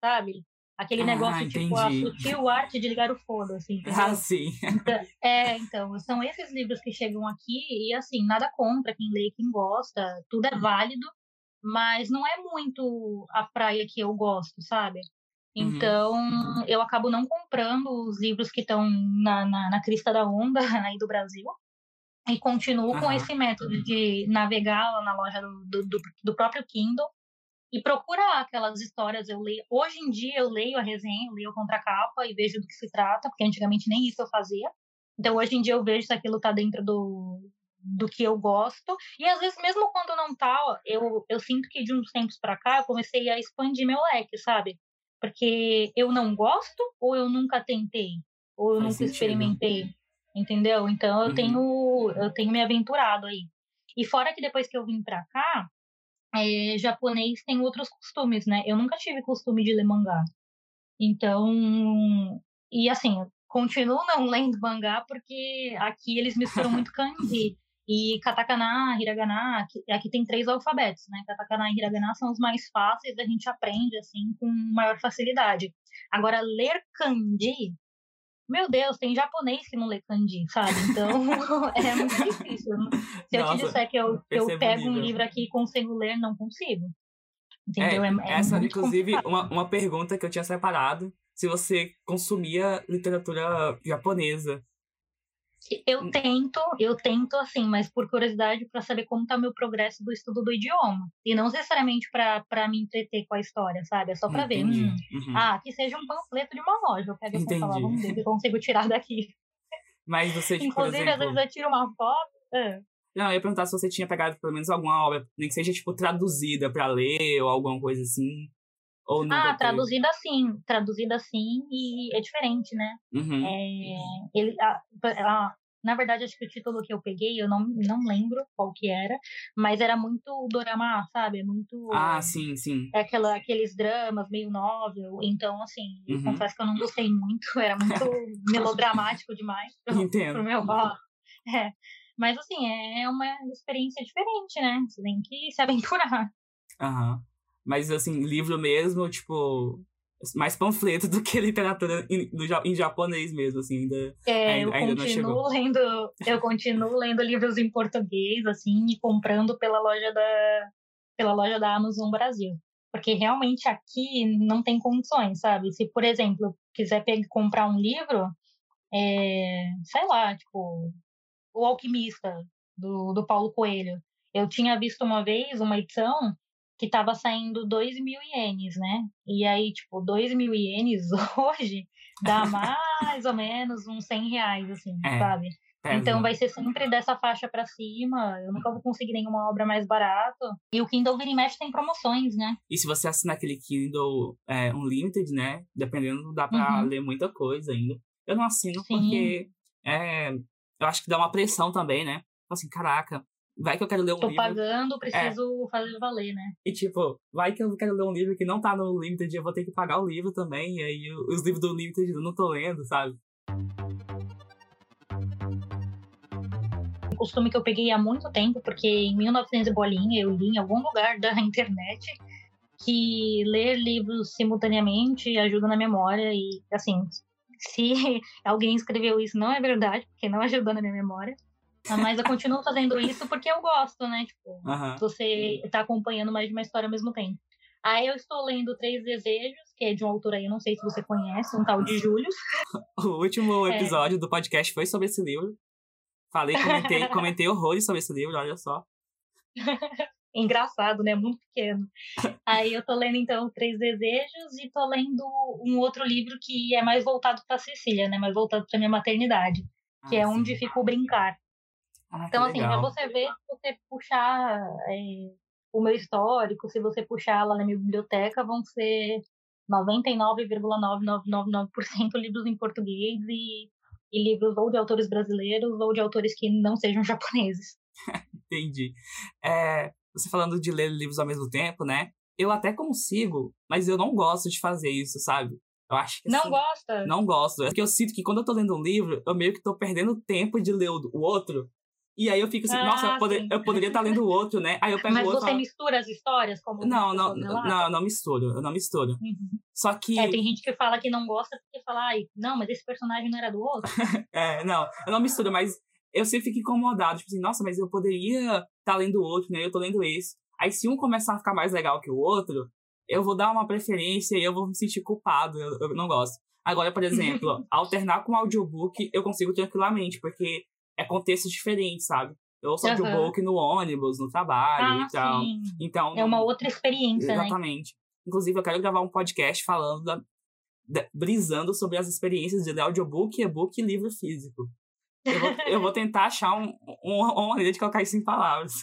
sabe? Aquele ah, negócio entendi. tipo a sutil arte de ligar o foda, assim. Entendeu? Ah, sim. Então, é, então, são esses livros que chegam aqui e, assim, nada contra quem lê, quem gosta, tudo é válido, mas não é muito a praia que eu gosto, sabe? Uhum. Então, uhum. eu acabo não comprando os livros que estão na, na, na crista da onda aí do Brasil e continuo uhum. com esse método de navegar lá na loja do, do, do, próprio Kindle e procurar aquelas histórias. Eu leio, hoje em dia eu leio a resenha, eu leio a contracapa e vejo do que se trata, porque antigamente nem isso eu fazia. Então hoje em dia eu vejo se aquilo está dentro do, do que eu gosto. E às vezes, mesmo quando não tá, eu, eu sinto que de uns tempos para cá eu comecei a expandir meu leque, sabe? Porque eu não gosto ou eu nunca tentei, ou eu Faz nunca sentido. experimentei entendeu? Então eu uhum. tenho eu tenho me aventurado aí. E fora que depois que eu vim pra cá, é, japonês tem outros costumes, né? Eu nunca tive costume de ler mangá. Então, e assim, continuo não lendo mangá porque aqui eles misturam muito kanji. E katakana, hiragana, aqui, aqui tem três alfabetos, né? Katakana e hiragana são os mais fáceis, a gente aprende assim com maior facilidade. Agora, ler kanji meu Deus, tem japonês que não lê kanji, sabe? Então é muito difícil. Se Nossa, eu te disser que eu, eu pego um livro aqui e consigo ler, não consigo. Entendeu? É, é, é essa, inclusive, uma, uma pergunta que eu tinha separado. Se você consumia literatura japonesa. Eu tento, eu tento assim, mas por curiosidade para saber como tá o meu progresso do estudo do idioma. E não necessariamente para me entreter com a história, sabe? É só para ver. Hum, uhum. Ah, que seja um panfleto de uma loja. Eu pego essa palavra, vamos ver se eu consigo tirar daqui. Mas você, tipo, Inclusive, exemplo... às vezes eu tiro uma foto. É. Não, eu ia perguntar se você tinha pegado pelo menos alguma obra, nem que seja, tipo, traduzida para ler ou alguma coisa assim. Ou ah, traduzida sim, traduzida sim e é diferente, né? Uhum. É, ele, a, a, na verdade, acho que o título que eu peguei, eu não, não lembro qual que era, mas era muito dorama, sabe? Muito. Ah, sim, sim. É aquela, aqueles dramas meio novel. Então, assim, uhum. confesso que eu não gostei muito, era muito melodramático demais pro, Entendo. pro meu bar. É. Mas, assim, é uma experiência diferente, né? Você tem que se aventurar. Aham. Mas, assim, livro mesmo, tipo, mais panfleto do que literatura em, em japonês mesmo, assim, ainda, é, ainda, eu ainda continuo lendo, eu continuo lendo livros em português, assim, e comprando pela loja da, pela loja da Amazon Brasil. Porque realmente aqui não tem condições, sabe? Se, por exemplo, quiser pegar, comprar um livro, é, sei lá, tipo, O Alquimista, do, do Paulo Coelho. Eu tinha visto uma vez uma edição que tava saindo 2 mil ienes, né? E aí, tipo, 2 mil ienes hoje dá mais ou menos uns 100 reais, assim, é, sabe? Então vai ser sempre dessa faixa para cima. Eu nunca vou conseguir nenhuma obra mais barata. E o Kindle Vira e Mexe tem promoções, né? E se você assinar aquele Kindle é, Unlimited, né? Dependendo, dá pra uhum. ler muita coisa ainda. Eu não assino Sim. porque é, eu acho que dá uma pressão também, né? Assim, caraca, Vai que eu quero ler um Tô livro. Tô pagando, é. preciso é. fazer valer, né? E tipo, vai que eu quero ler um livro que não tá no Limited, eu vou ter que pagar o livro também, e aí os livros do Limited eu não tô lendo, sabe? Um costume que eu peguei há muito tempo, porque em 1900 bolinha eu li em algum lugar da internet que ler livros simultaneamente ajuda na memória e, assim, se alguém escreveu isso não é verdade, porque não ajuda na minha memória. Mas eu continuo fazendo isso porque eu gosto, né? Tipo, uhum. você tá acompanhando mais de uma história ao mesmo tempo. Aí eu estou lendo Três Desejos, que é de um autor aí, não sei se você conhece, um tal de Júlio. O último é. episódio é. do podcast foi sobre esse livro. Falei, comentei, comentei horrores sobre esse livro, olha só. Engraçado, né? Muito pequeno. Aí eu tô lendo, então, Três Desejos e tô lendo um outro livro que é mais voltado pra Cecília, né? Mais voltado pra minha maternidade. Que ah, é Onde Fica o Brincar. Ah, então, assim, pra você ver, se você puxar é, o meu histórico, se você puxar lá na minha biblioteca, vão ser 99,9999% livros em português e, e livros ou de autores brasileiros ou de autores que não sejam japoneses. Entendi. É, você falando de ler livros ao mesmo tempo, né? Eu até consigo, mas eu não gosto de fazer isso, sabe? Eu acho que, não assim, gosta? Não gosto. É porque eu sinto que quando eu tô lendo um livro, eu meio que tô perdendo tempo de ler o outro e aí eu fico assim, ah, nossa, eu, poder, eu, poderia estar lendo o outro, né? Aí eu pego Mas o outro. Mas você mistura as histórias como Não, não, não, não, eu não misturo, eu não misturo. Uhum. Só que. É, tem gente que fala que não gosta porque fala, ai, não, mas esse personagem não era do outro. é, não, eu não misturo, mas eu sempre fico incomodado, tipo assim, nossa, mas eu poderia estar lendo o outro, né? Eu tô lendo esse. Aí se um começar a ficar mais legal que o outro, eu vou dar uma preferência e eu vou me sentir culpado, eu, eu não gosto. Agora, por exemplo, alternar com audiobook eu consigo tranquilamente, porque é contexto diferente, sabe? Eu ouço uhum. audiobook no ônibus, no trabalho ah, e tal. Sim. Então, é uma outra experiência, exatamente. né? Exatamente. Inclusive, eu quero gravar um podcast falando da, da, brisando sobre as experiências de audiobook, e-book e livro físico. Eu vou, eu vou tentar achar um, um, uma maneira de colocar isso em palavras.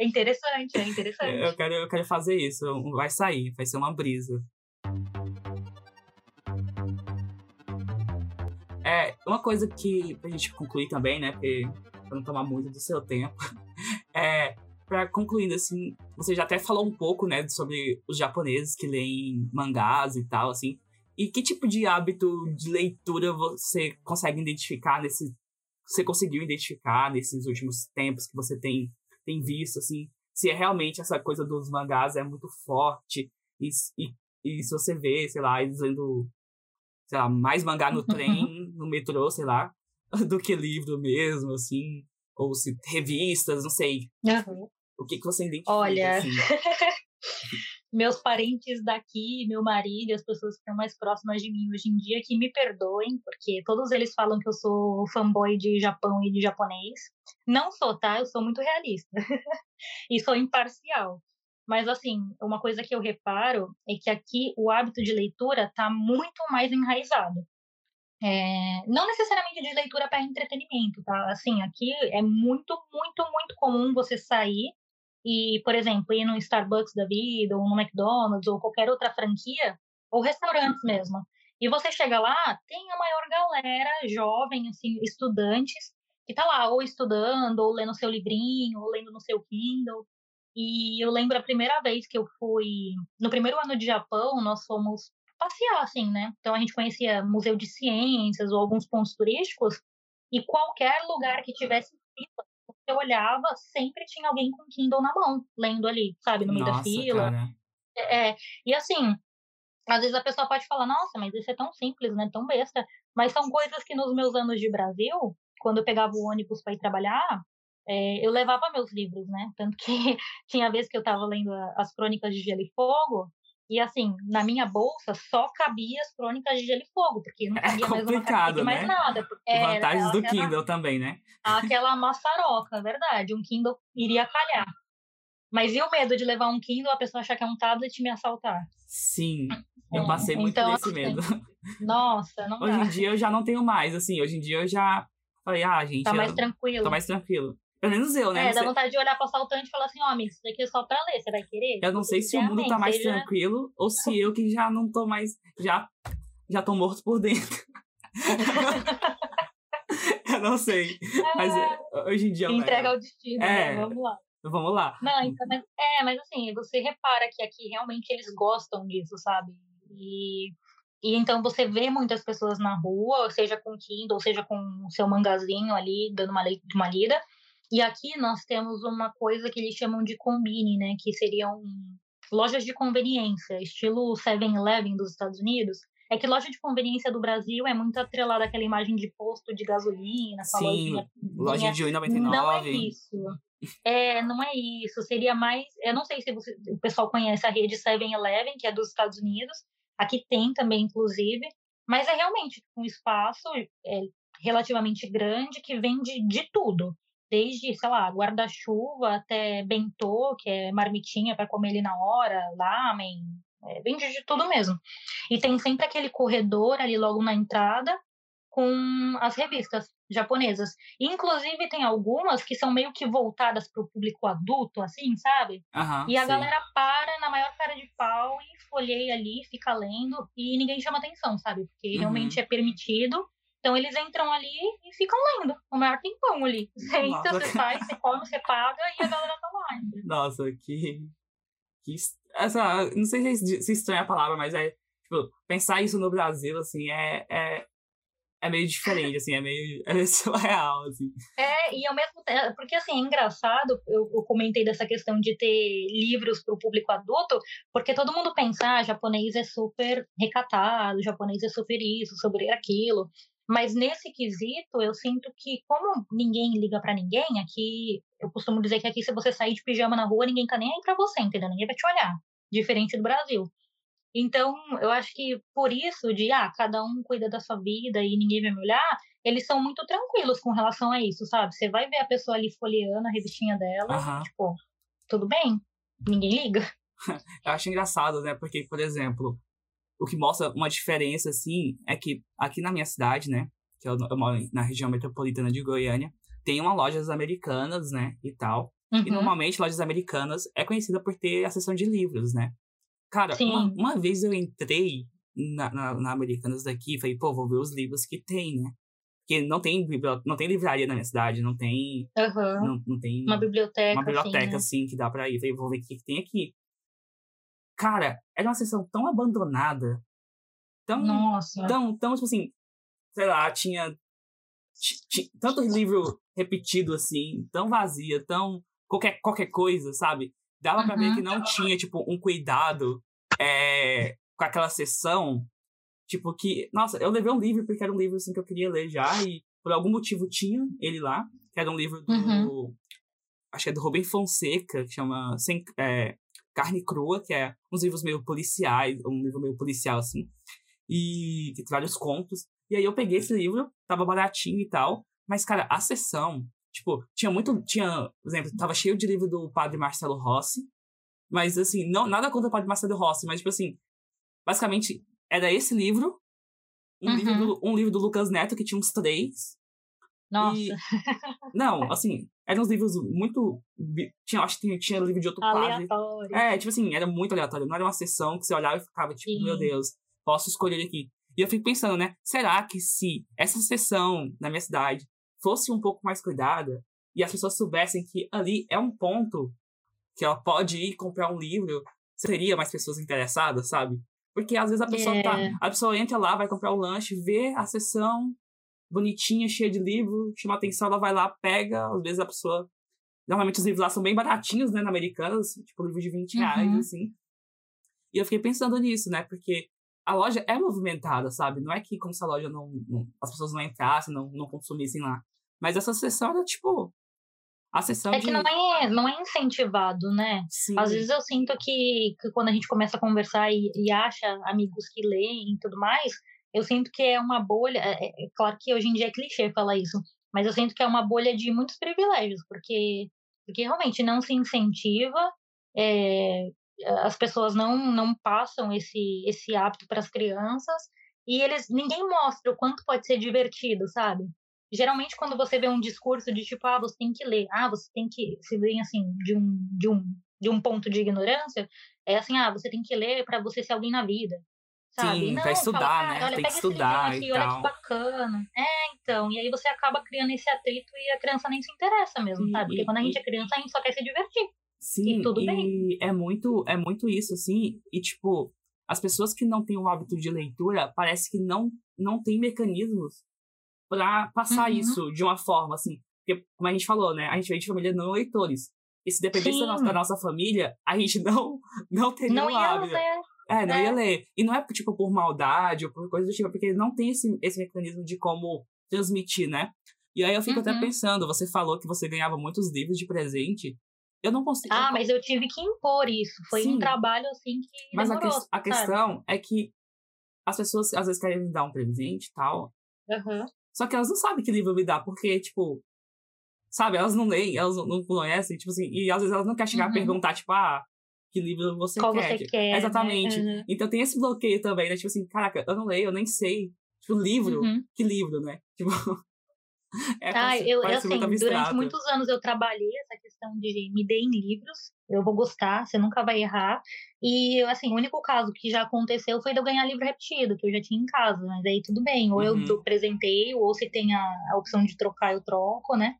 É interessante, é interessante. Eu quero, eu quero fazer isso. Vai sair, vai ser uma brisa. É, uma coisa que, pra gente concluir também, né? Porque para não tomar muito do seu tempo. É, para concluindo, assim, você já até falou um pouco, né, sobre os japoneses que leem mangás e tal, assim. E que tipo de hábito de leitura você consegue identificar nesse. Você conseguiu identificar nesses últimos tempos que você tem, tem visto, assim? Se é realmente essa coisa dos mangás é muito forte e, e, e se você vê, sei lá, eles lendo, sei lá, mais mangá no trem, no metrô, sei lá, do que livro mesmo, assim, ou se revistas, não sei. Uhum. O que, que você identifica? Olha, assim? meus parentes daqui, meu marido, as pessoas que estão mais próximas de mim hoje em dia, que me perdoem, porque todos eles falam que eu sou fanboy de Japão e de japonês. Não sou, tá? Eu sou muito realista. e sou imparcial. Mas, assim, uma coisa que eu reparo é que aqui o hábito de leitura está muito mais enraizado. É, não necessariamente de leitura para entretenimento, tá? Assim, aqui é muito, muito, muito comum você sair e, por exemplo, ir no Starbucks da vida, ou no McDonald's, ou qualquer outra franquia, ou restaurantes mesmo. E você chega lá, tem a maior galera jovem, assim, estudantes, que tá lá ou estudando, ou lendo seu livrinho, ou lendo no seu Kindle. E eu lembro a primeira vez que eu fui, no primeiro ano de Japão, nós fomos passear, assim, né? Então a gente conhecia museu de ciências ou alguns pontos turísticos, e qualquer lugar que tivesse fila, você olhava, sempre tinha alguém com Kindle na mão, lendo ali, sabe, no meio Nossa, da fila. É, é, e assim, às vezes a pessoa pode falar, nossa, mas isso é tão simples, né? Tão besta. Mas são coisas que nos meus anos de Brasil, quando eu pegava o ônibus para ir trabalhar, é, eu levava meus livros, né? Tanto que tinha vez que eu estava lendo as Crônicas de Gelo e Fogo, e assim, na minha bolsa só cabia as crônicas de Gelo e Fogo, porque não É cabia mais uma carta, mais né? nada. era Vantagens do aquela- Kindle também, né? Aquela maçaroca, é verdade. Um Kindle iria calhar. Mas e o medo de levar um Kindle, a pessoa achar que é um tablet e me assaltar? Sim, eu É, passei muito então, desse assim, medo. Nossa, não Hoje dá. em dia eu já não tenho mais, assim, hoje em dia eu já falei, ah, gente, Tá mais eu tranquilo. tô mais tranquilo. Pelo menos eu, né? É, dá vontade de olhar pro assaltante e falar assim, ó, amigo, isso daqui é só pra ler, você vai querer? Eu não sei se o mundo tá mais seja- tranquilo ou se eu que já não tô mais. Já, já tô morto por dentro. eu não sei. Mas é, hoje em dia. eu Entrega ao destino, É. né? Vamos lá. Vamos lá. Não, então, mas, é, mas assim, você repara que aqui realmente eles gostam disso, sabe? E, e então você vê muitas pessoas na rua, seja com Kindle, seja com o seu mangazinho ali, dando uma, uma lida. E aqui nós temos uma coisa que eles chamam de combine, né? Que seriam lojas de conveniência, estilo 7-Eleven dos Estados Unidos. É que loja de conveniência do Brasil é muito atrelada àquela imagem de posto de gasolina, Sim, lojinha Loja de não é 1,99. isso. É, não é isso. Seria mais. Eu não sei se você- o pessoal conhece a rede 7-Eleven, que é dos Estados Unidos. Aqui tem também, inclusive. Mas é realmente um espaço é, relativamente grande que vende de tudo. Desde, sei lá, guarda-chuva até bentô, que é marmitinha para comer ali na hora, lamen. É, vende de tudo mesmo. E tem sempre aquele corredor ali logo na entrada com as revistas japonesas. Inclusive, tem algumas que são meio que voltadas para o público adulto, assim, sabe? Aham, E a sim. galera para na maior cara de pau e folheia ali, fica lendo, e ninguém chama atenção, sabe? Porque Uhum. realmente é permitido. Então eles entram ali e ficam maior tempão ali. Você entra, Nossa. você sai, você come, você paga e a galera tá lá ainda. Nossa, que. que es- essa, não sei se, se estranha a palavra, mas é. Tipo, pensar isso no Brasil, assim, é. é é meio diferente, assim, é meio, é meio surreal, assim. É, e ao mesmo tempo, porque assim, é engraçado, eu, eu comentei dessa questão de ter livros para o público adulto, porque todo mundo pensa, ah, japonês é super recatado, japonês é super isso, sobre aquilo. Mas nesse quesito, eu sinto que, como ninguém liga para ninguém, aqui, eu costumo dizer que aqui, se você sair de pijama na rua, ninguém tá nem aí pra você, entendeu? Ninguém vai te olhar. Diferente do Brasil. Então, eu acho que por isso, de, ah, cada um cuida da sua vida e ninguém vai me olhar, eles são muito tranquilos com relação a isso, sabe? Você vai ver a pessoa ali folheando a revistinha dela, Aham. e, tipo, tudo bem, ninguém liga. Eu acho engraçado, né? Porque, por exemplo, o que mostra uma diferença, assim, é que aqui na minha cidade, né? Que eu, eu moro na região metropolitana de Goiânia, tem uma lojas americanas, né? E tal. E Uhum. normalmente lojas americanas é conhecida por ter a seção de livros, né? Cara, uma, uma vez eu entrei na, na, na Americanas daqui e falei, pô, vou ver os livros que tem, né? Porque não tem, não tem livraria na minha cidade, não tem. Aham. Não, não tem Uma biblioteca. uma biblioteca, assim, né? assim, que dá pra ir. Falei, vou ver o que, que tem aqui. Cara, era uma sessão tão abandonada. Tão, Nossa. tão, tão, tipo assim, sei lá, tinha, ti- ti- tanto livro repetido, assim, tão vazia, tão qualquer, qualquer coisa, sabe? Dava pra ver Uhum. que não tinha, tipo, um cuidado é, com aquela sessão. Tipo, que, nossa, eu levei um livro porque era um livro, assim, que eu queria ler já, e por algum motivo tinha ele lá, que era um livro do, Uhum. acho que é do Rubem Fonseca, que chama Sem, é, Carne Crua, que é uns livros meio policiais, um livro meio policial, assim. E tem vários contos. E aí eu peguei esse livro, tava baratinho e tal. Mas, cara, a sessão, tipo, tinha muito. Tinha, por exemplo, tava cheio de livro do padre Marcelo Rossi. Mas, assim, não, nada contra o padre Marcelo Rossi, mas, tipo assim, basicamente, era esse livro, um, uhum. livro, do, um livro do Lucas Neto, que tinha uns três. Nossa. E, não, assim, eram uns livros muito. Tinha, acho que tinha, livro de outro aleatório. padre. É, tipo assim, era muito aleatório. Não era uma sessão que você olhava e ficava, tipo, Sim. meu Deus, posso escolher aqui. E eu fico pensando, né? Será que se essa sessão na minha cidade fosse um pouco mais cuidada e as pessoas soubessem que ali é um ponto que ela pode ir comprar um livro, seria mais pessoas interessadas, sabe? Porque às vezes a pessoa tá, é. tá, a pessoa entra lá, vai comprar o um lanche, vê a sessão bonitinha, cheia de livro, chama atenção, ela vai lá, pega, às vezes a pessoa normalmente os livros lá são bem baratinhos, né, na Americanas, tipo livro de 20 reais, uhum. assim. E eu fiquei pensando nisso, né, porque a loja é movimentada, sabe? Não é que como se a loja não, não as pessoas não entrassem, não, não consumissem lá. Mas essa sessão era, tipo, a sessão é que não é, não é incentivado, né? Sim. Às vezes eu sinto que, que quando a gente começa a conversar e, e, acha amigos que leem e tudo mais, eu sinto que é uma bolha. É, é, é, claro que hoje em dia é clichê falar isso, mas eu sinto que é uma bolha de muitos privilégios, porque, porque realmente não se incentiva, é, as pessoas não, não passam esse, esse hábito para as crianças e eles ninguém mostra o quanto pode ser divertido, sabe? geralmente quando você vê um discurso de tipo, ah, você tem que ler, ah, você tem que, se vem assim, de um, de um, de um ponto de ignorância, é assim, ah, você tem que ler para você ser alguém na vida. Sabe? Sim, Não, pra estudar, fala, né? Olha, tem que estudar aqui, e olha tal. que bacana. É, então, e aí você acaba criando esse atrito e a criança nem se interessa mesmo, e, sabe? Porque e, quando a gente é criança, a gente só quer se divertir. Sim, e tudo e bem. É muito, é muito isso, assim, e tipo, as pessoas que não têm o hábito de leitura, parece que não, não tem mecanismos para passar uhum. isso de uma forma, assim. Porque, como a gente falou, né? A gente vem de família não leitores. E se dependesse da nossa, da nossa, família, a gente não, não teria não ia hábito. Ler. É, não é. ia ler. E não é, tipo, por maldade ou por coisa do tipo, porque não tem esse, esse mecanismo de como transmitir, né? E aí eu fico uhum. até pensando, você falou que você ganhava muitos livros de presente. Eu não consigo. Ah, mas eu tive que impor isso. Foi Sim. um trabalho assim que. Mas demorou, a, que, a questão é que as pessoas às vezes querem me dar um presente e tal. Uhum. Só que elas não sabem que livro me dá, porque, tipo, sabe, elas não leem, elas não, não conhecem, tipo assim, e às vezes elas não querem chegar uhum. a perguntar, tipo, ah, que livro você Qual quer. Você quer né? Exatamente. Né? Uhum. Então tem esse bloqueio também, né? Tipo assim, caraca, eu não leio, eu nem sei. Tipo, livro, uhum. que livro, né? Tipo. É, ah, eu, eu assim, durante muitos anos eu trabalhei essa questão de me deem livros, eu vou gostar, você nunca vai errar. E, assim, o único caso que já aconteceu foi de eu ganhar livro repetido, que eu já tinha em casa, mas aí tudo bem, ou uhum. eu apresentei, ou se tem a, a opção de trocar, eu troco, né?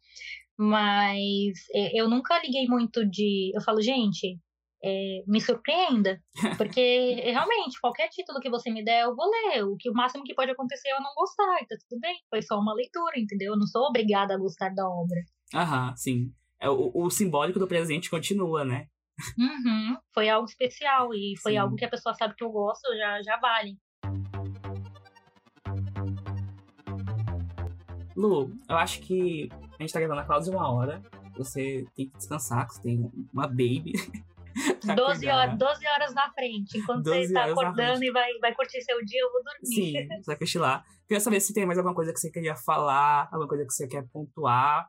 Mas é, eu nunca liguei muito de. Eu falo, gente, é, me surpreenda. Porque realmente, qualquer título que você me der, eu vou ler. O, que, o máximo que pode acontecer é eu não gostar. Então, tudo bem, foi só uma leitura, entendeu? Eu não sou obrigada a gostar da obra. Aham, sim. É, o, o simbólico do presente continua, né? Uhum, foi algo especial e foi sim. algo que a pessoa sabe que eu gosto, já, já vale. Lu, eu acho que a gente tá gravando há quase uma hora. Você tem que descansar, que você tem uma baby. 12 horas, 12 horas na frente. Enquanto você está acordando e vai, vai curtir seu dia, eu vou dormir. Sim, você vai cochilar. Queria saber se tem mais alguma coisa que você queria falar, alguma coisa que você quer pontuar.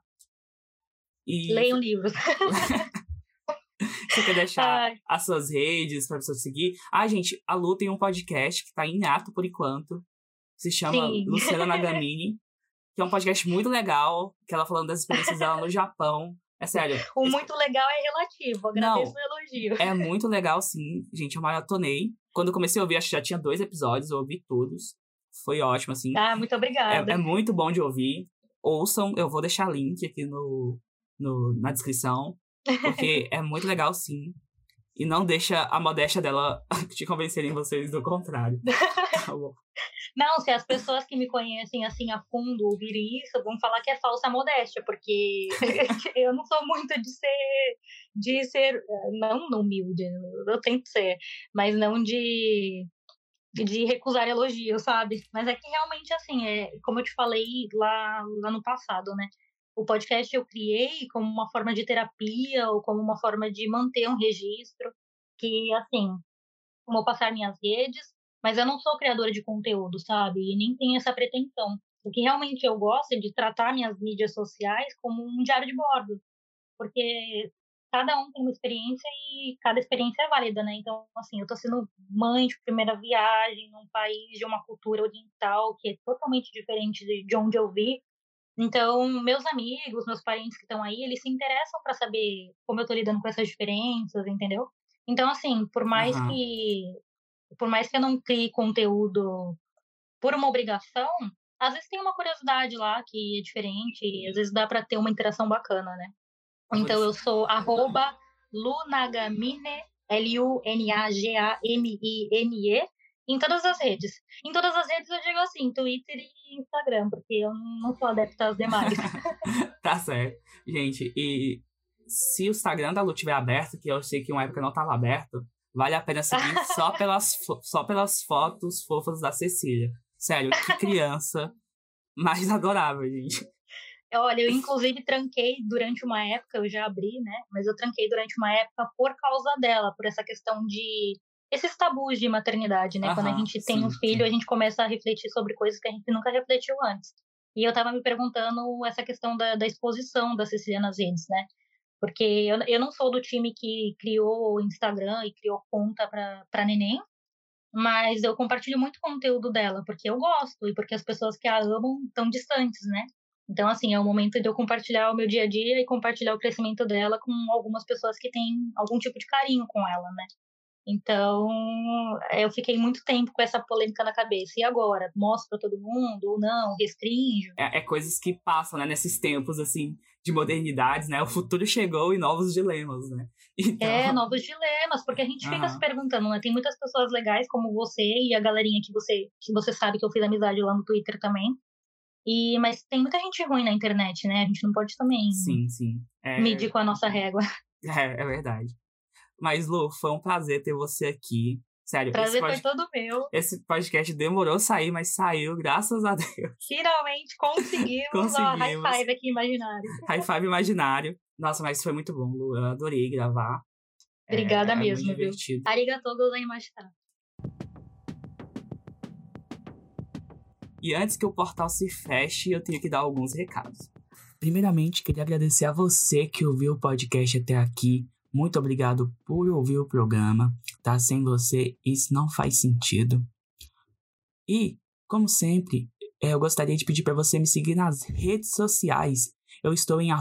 E... Leiam livros. você quer deixar Ai. as suas redes para pessoas seguir? Ah, gente, a Lu tem um podcast que está em ato por enquanto. Se chama Sim. Luciana Nagamini. que é um podcast muito legal, que ela falando das experiências dela no Japão. É sério. O muito legal é relativo, agradeço Não, o elogio. É muito legal, sim. Gente, eu maratonei. Quando eu comecei a ouvir, acho que já tinha dois episódios, eu ouvi todos. Foi ótimo, assim. Ah, muito obrigada. É, é muito bom de ouvir. Ouçam, eu vou deixar link aqui no, no, na descrição. Porque é muito legal, sim. E não deixa a modéstia dela te convencerem vocês do contrário. Tá bom. Não, se as pessoas que me conhecem assim a fundo ouvirem isso, vão falar que é falsa modéstia, porque eu não sou muito de ser, de ser, não humilde, eu tento ser, mas não de de recusar elogios, sabe? Mas é que realmente assim, é, como eu te falei lá, lá no passado, né? O podcast eu criei como uma forma de terapia ou como uma forma de manter um registro que, assim, vou passar minhas redes, mas eu não sou criadora de conteúdo, sabe? E nem tenho essa pretensão. O que realmente eu gosto é de tratar minhas mídias sociais como um diário de bordo. Porque cada um tem uma experiência e cada experiência é válida, né? Então, assim, eu tô sendo mãe de primeira viagem num país de uma cultura oriental que é totalmente diferente de onde eu vi. Então, meus amigos, meus parentes que estão aí, eles se interessam para saber como eu tô lidando com essas diferenças, entendeu? Então, assim, por mais uhum. que por mais que eu não crie conteúdo por uma obrigação, às vezes tem uma curiosidade lá que é diferente, e às vezes dá para ter uma interação bacana, né? Então eu sou arroba Lunagamine, L-U-N-A-G-A-M-I-N-E, em todas as redes. Em todas as redes eu digo assim, Twitter e Instagram, porque eu não sou adepta às demais. tá certo. Gente, e se o Instagram da Lu estiver aberto, que eu sei que uma época não estava aberto, vale a pena seguir só pelas, só pelas fotos fofas da Cecília. Sério, que criança mais adorável, gente. Olha, eu inclusive tranquei durante uma época, eu já abri, né? Mas eu tranquei durante uma época por causa dela, por essa questão de esses tabus de maternidade, né? Aham, Quando a gente tem sim, um filho, sim. a gente começa a refletir sobre coisas que a gente nunca refletiu antes. E eu tava me perguntando essa questão da, da exposição da Cecília nas redes, né? Porque eu, eu não sou do time que criou o Instagram e criou conta para neném, mas eu compartilho muito conteúdo dela, porque eu gosto e porque as pessoas que a amam estão distantes, né? Então, assim, é o momento de eu compartilhar o meu dia a dia e compartilhar o crescimento dela com algumas pessoas que têm algum tipo de carinho com ela, né? Então, eu fiquei muito tempo com essa polêmica na cabeça. E agora? Mostro para todo mundo ou não? Restringo? É, é, coisas que passam, né? Nesses tempos, assim, de modernidades, né? O futuro chegou e novos dilemas, né? Então... É, novos dilemas, porque a gente fica uhum. se perguntando, né? Tem muitas pessoas legais como você e a galerinha que você, que você sabe que eu fiz amizade lá no Twitter também, e, mas tem muita gente ruim na internet, né? A gente não pode também sim, sim. É... medir com a nossa régua. É, é verdade. Mas, Lu, foi um prazer ter você aqui. Sério, prazer foi todo meu. Esse podcast demorou a sair, mas saiu, graças a Deus. Finalmente conseguimos, conseguimos. High five aqui imaginário. High five imaginário. Nossa, mas foi muito bom, Lu. Eu adorei gravar. Obrigada é, mesmo, é viu? Arigatou gozaimashita. E antes que o portal se feche, eu tenho que dar alguns recados. Primeiramente, queria agradecer a você que ouviu o podcast até aqui. Muito obrigado por ouvir o programa. Tá sem você, isso não faz sentido. E, como sempre, eu gostaria de pedir para você me seguir nas redes sociais. Eu estou em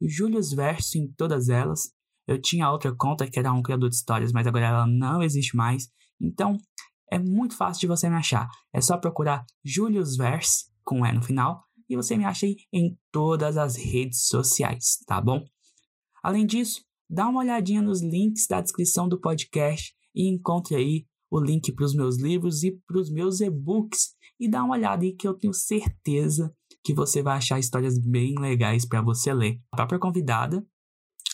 @juliusverso em todas elas. Eu tinha outra conta que era um criador de histórias, mas agora ela não existe mais. Então, é muito fácil de você me achar. É só procurar Julius Verse, com E no final, e você me acha aí em todas as redes sociais, tá bom? Além disso, dá uma olhadinha nos links da descrição do podcast e encontre aí o link para os meus livros e para os meus e-books. E dá uma olhada aí que eu tenho certeza que você vai achar histórias bem legais para você ler. A própria convidada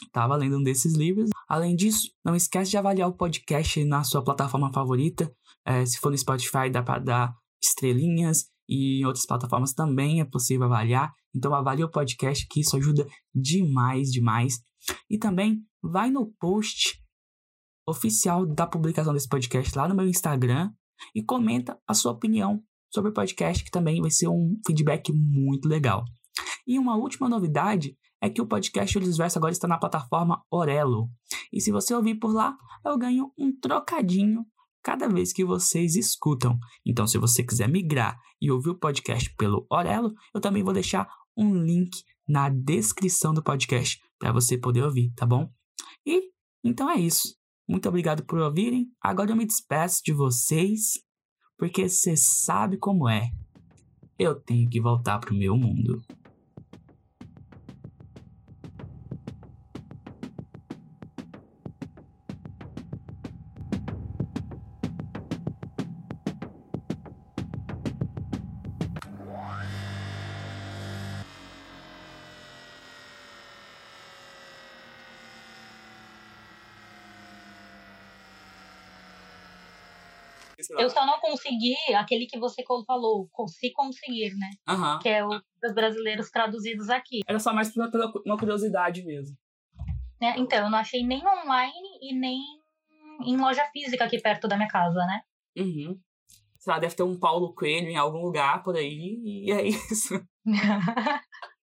estava lendo um desses livros. Além disso, não esquece de avaliar o podcast na sua plataforma favorita. É, se for no Spotify, dá para dar estrelinhas e em outras plataformas também é possível avaliar. Então avalie o podcast que isso ajuda demais, demais. E também vai no post oficial da publicação desse podcast lá no meu Instagram e comenta a sua opinião sobre o podcast, que também vai ser um feedback muito legal. E uma última novidade é que o podcast Olhos Verso agora está na plataforma Orelo. E se você ouvir por lá, eu ganho um trocadinho cada vez que vocês escutam. Então, se você quiser migrar e ouvir o podcast pelo Orelo, eu também vou deixar um link na descrição do podcast para você poder ouvir, tá bom? E então é isso. Muito obrigado por ouvirem. Agora eu me despeço de vocês, porque você sabe como é. Eu tenho que voltar pro meu mundo. Só não consegui aquele que você falou, se conseguir, né? Uhum. Que é o dos brasileiros traduzidos aqui. Era só mais pela uma curiosidade mesmo. É, então, eu não achei nem online e nem em loja física aqui perto da minha casa, né? Uhum. Sei lá, deve ter um Paulo Coelho em algum lugar por aí, e é isso.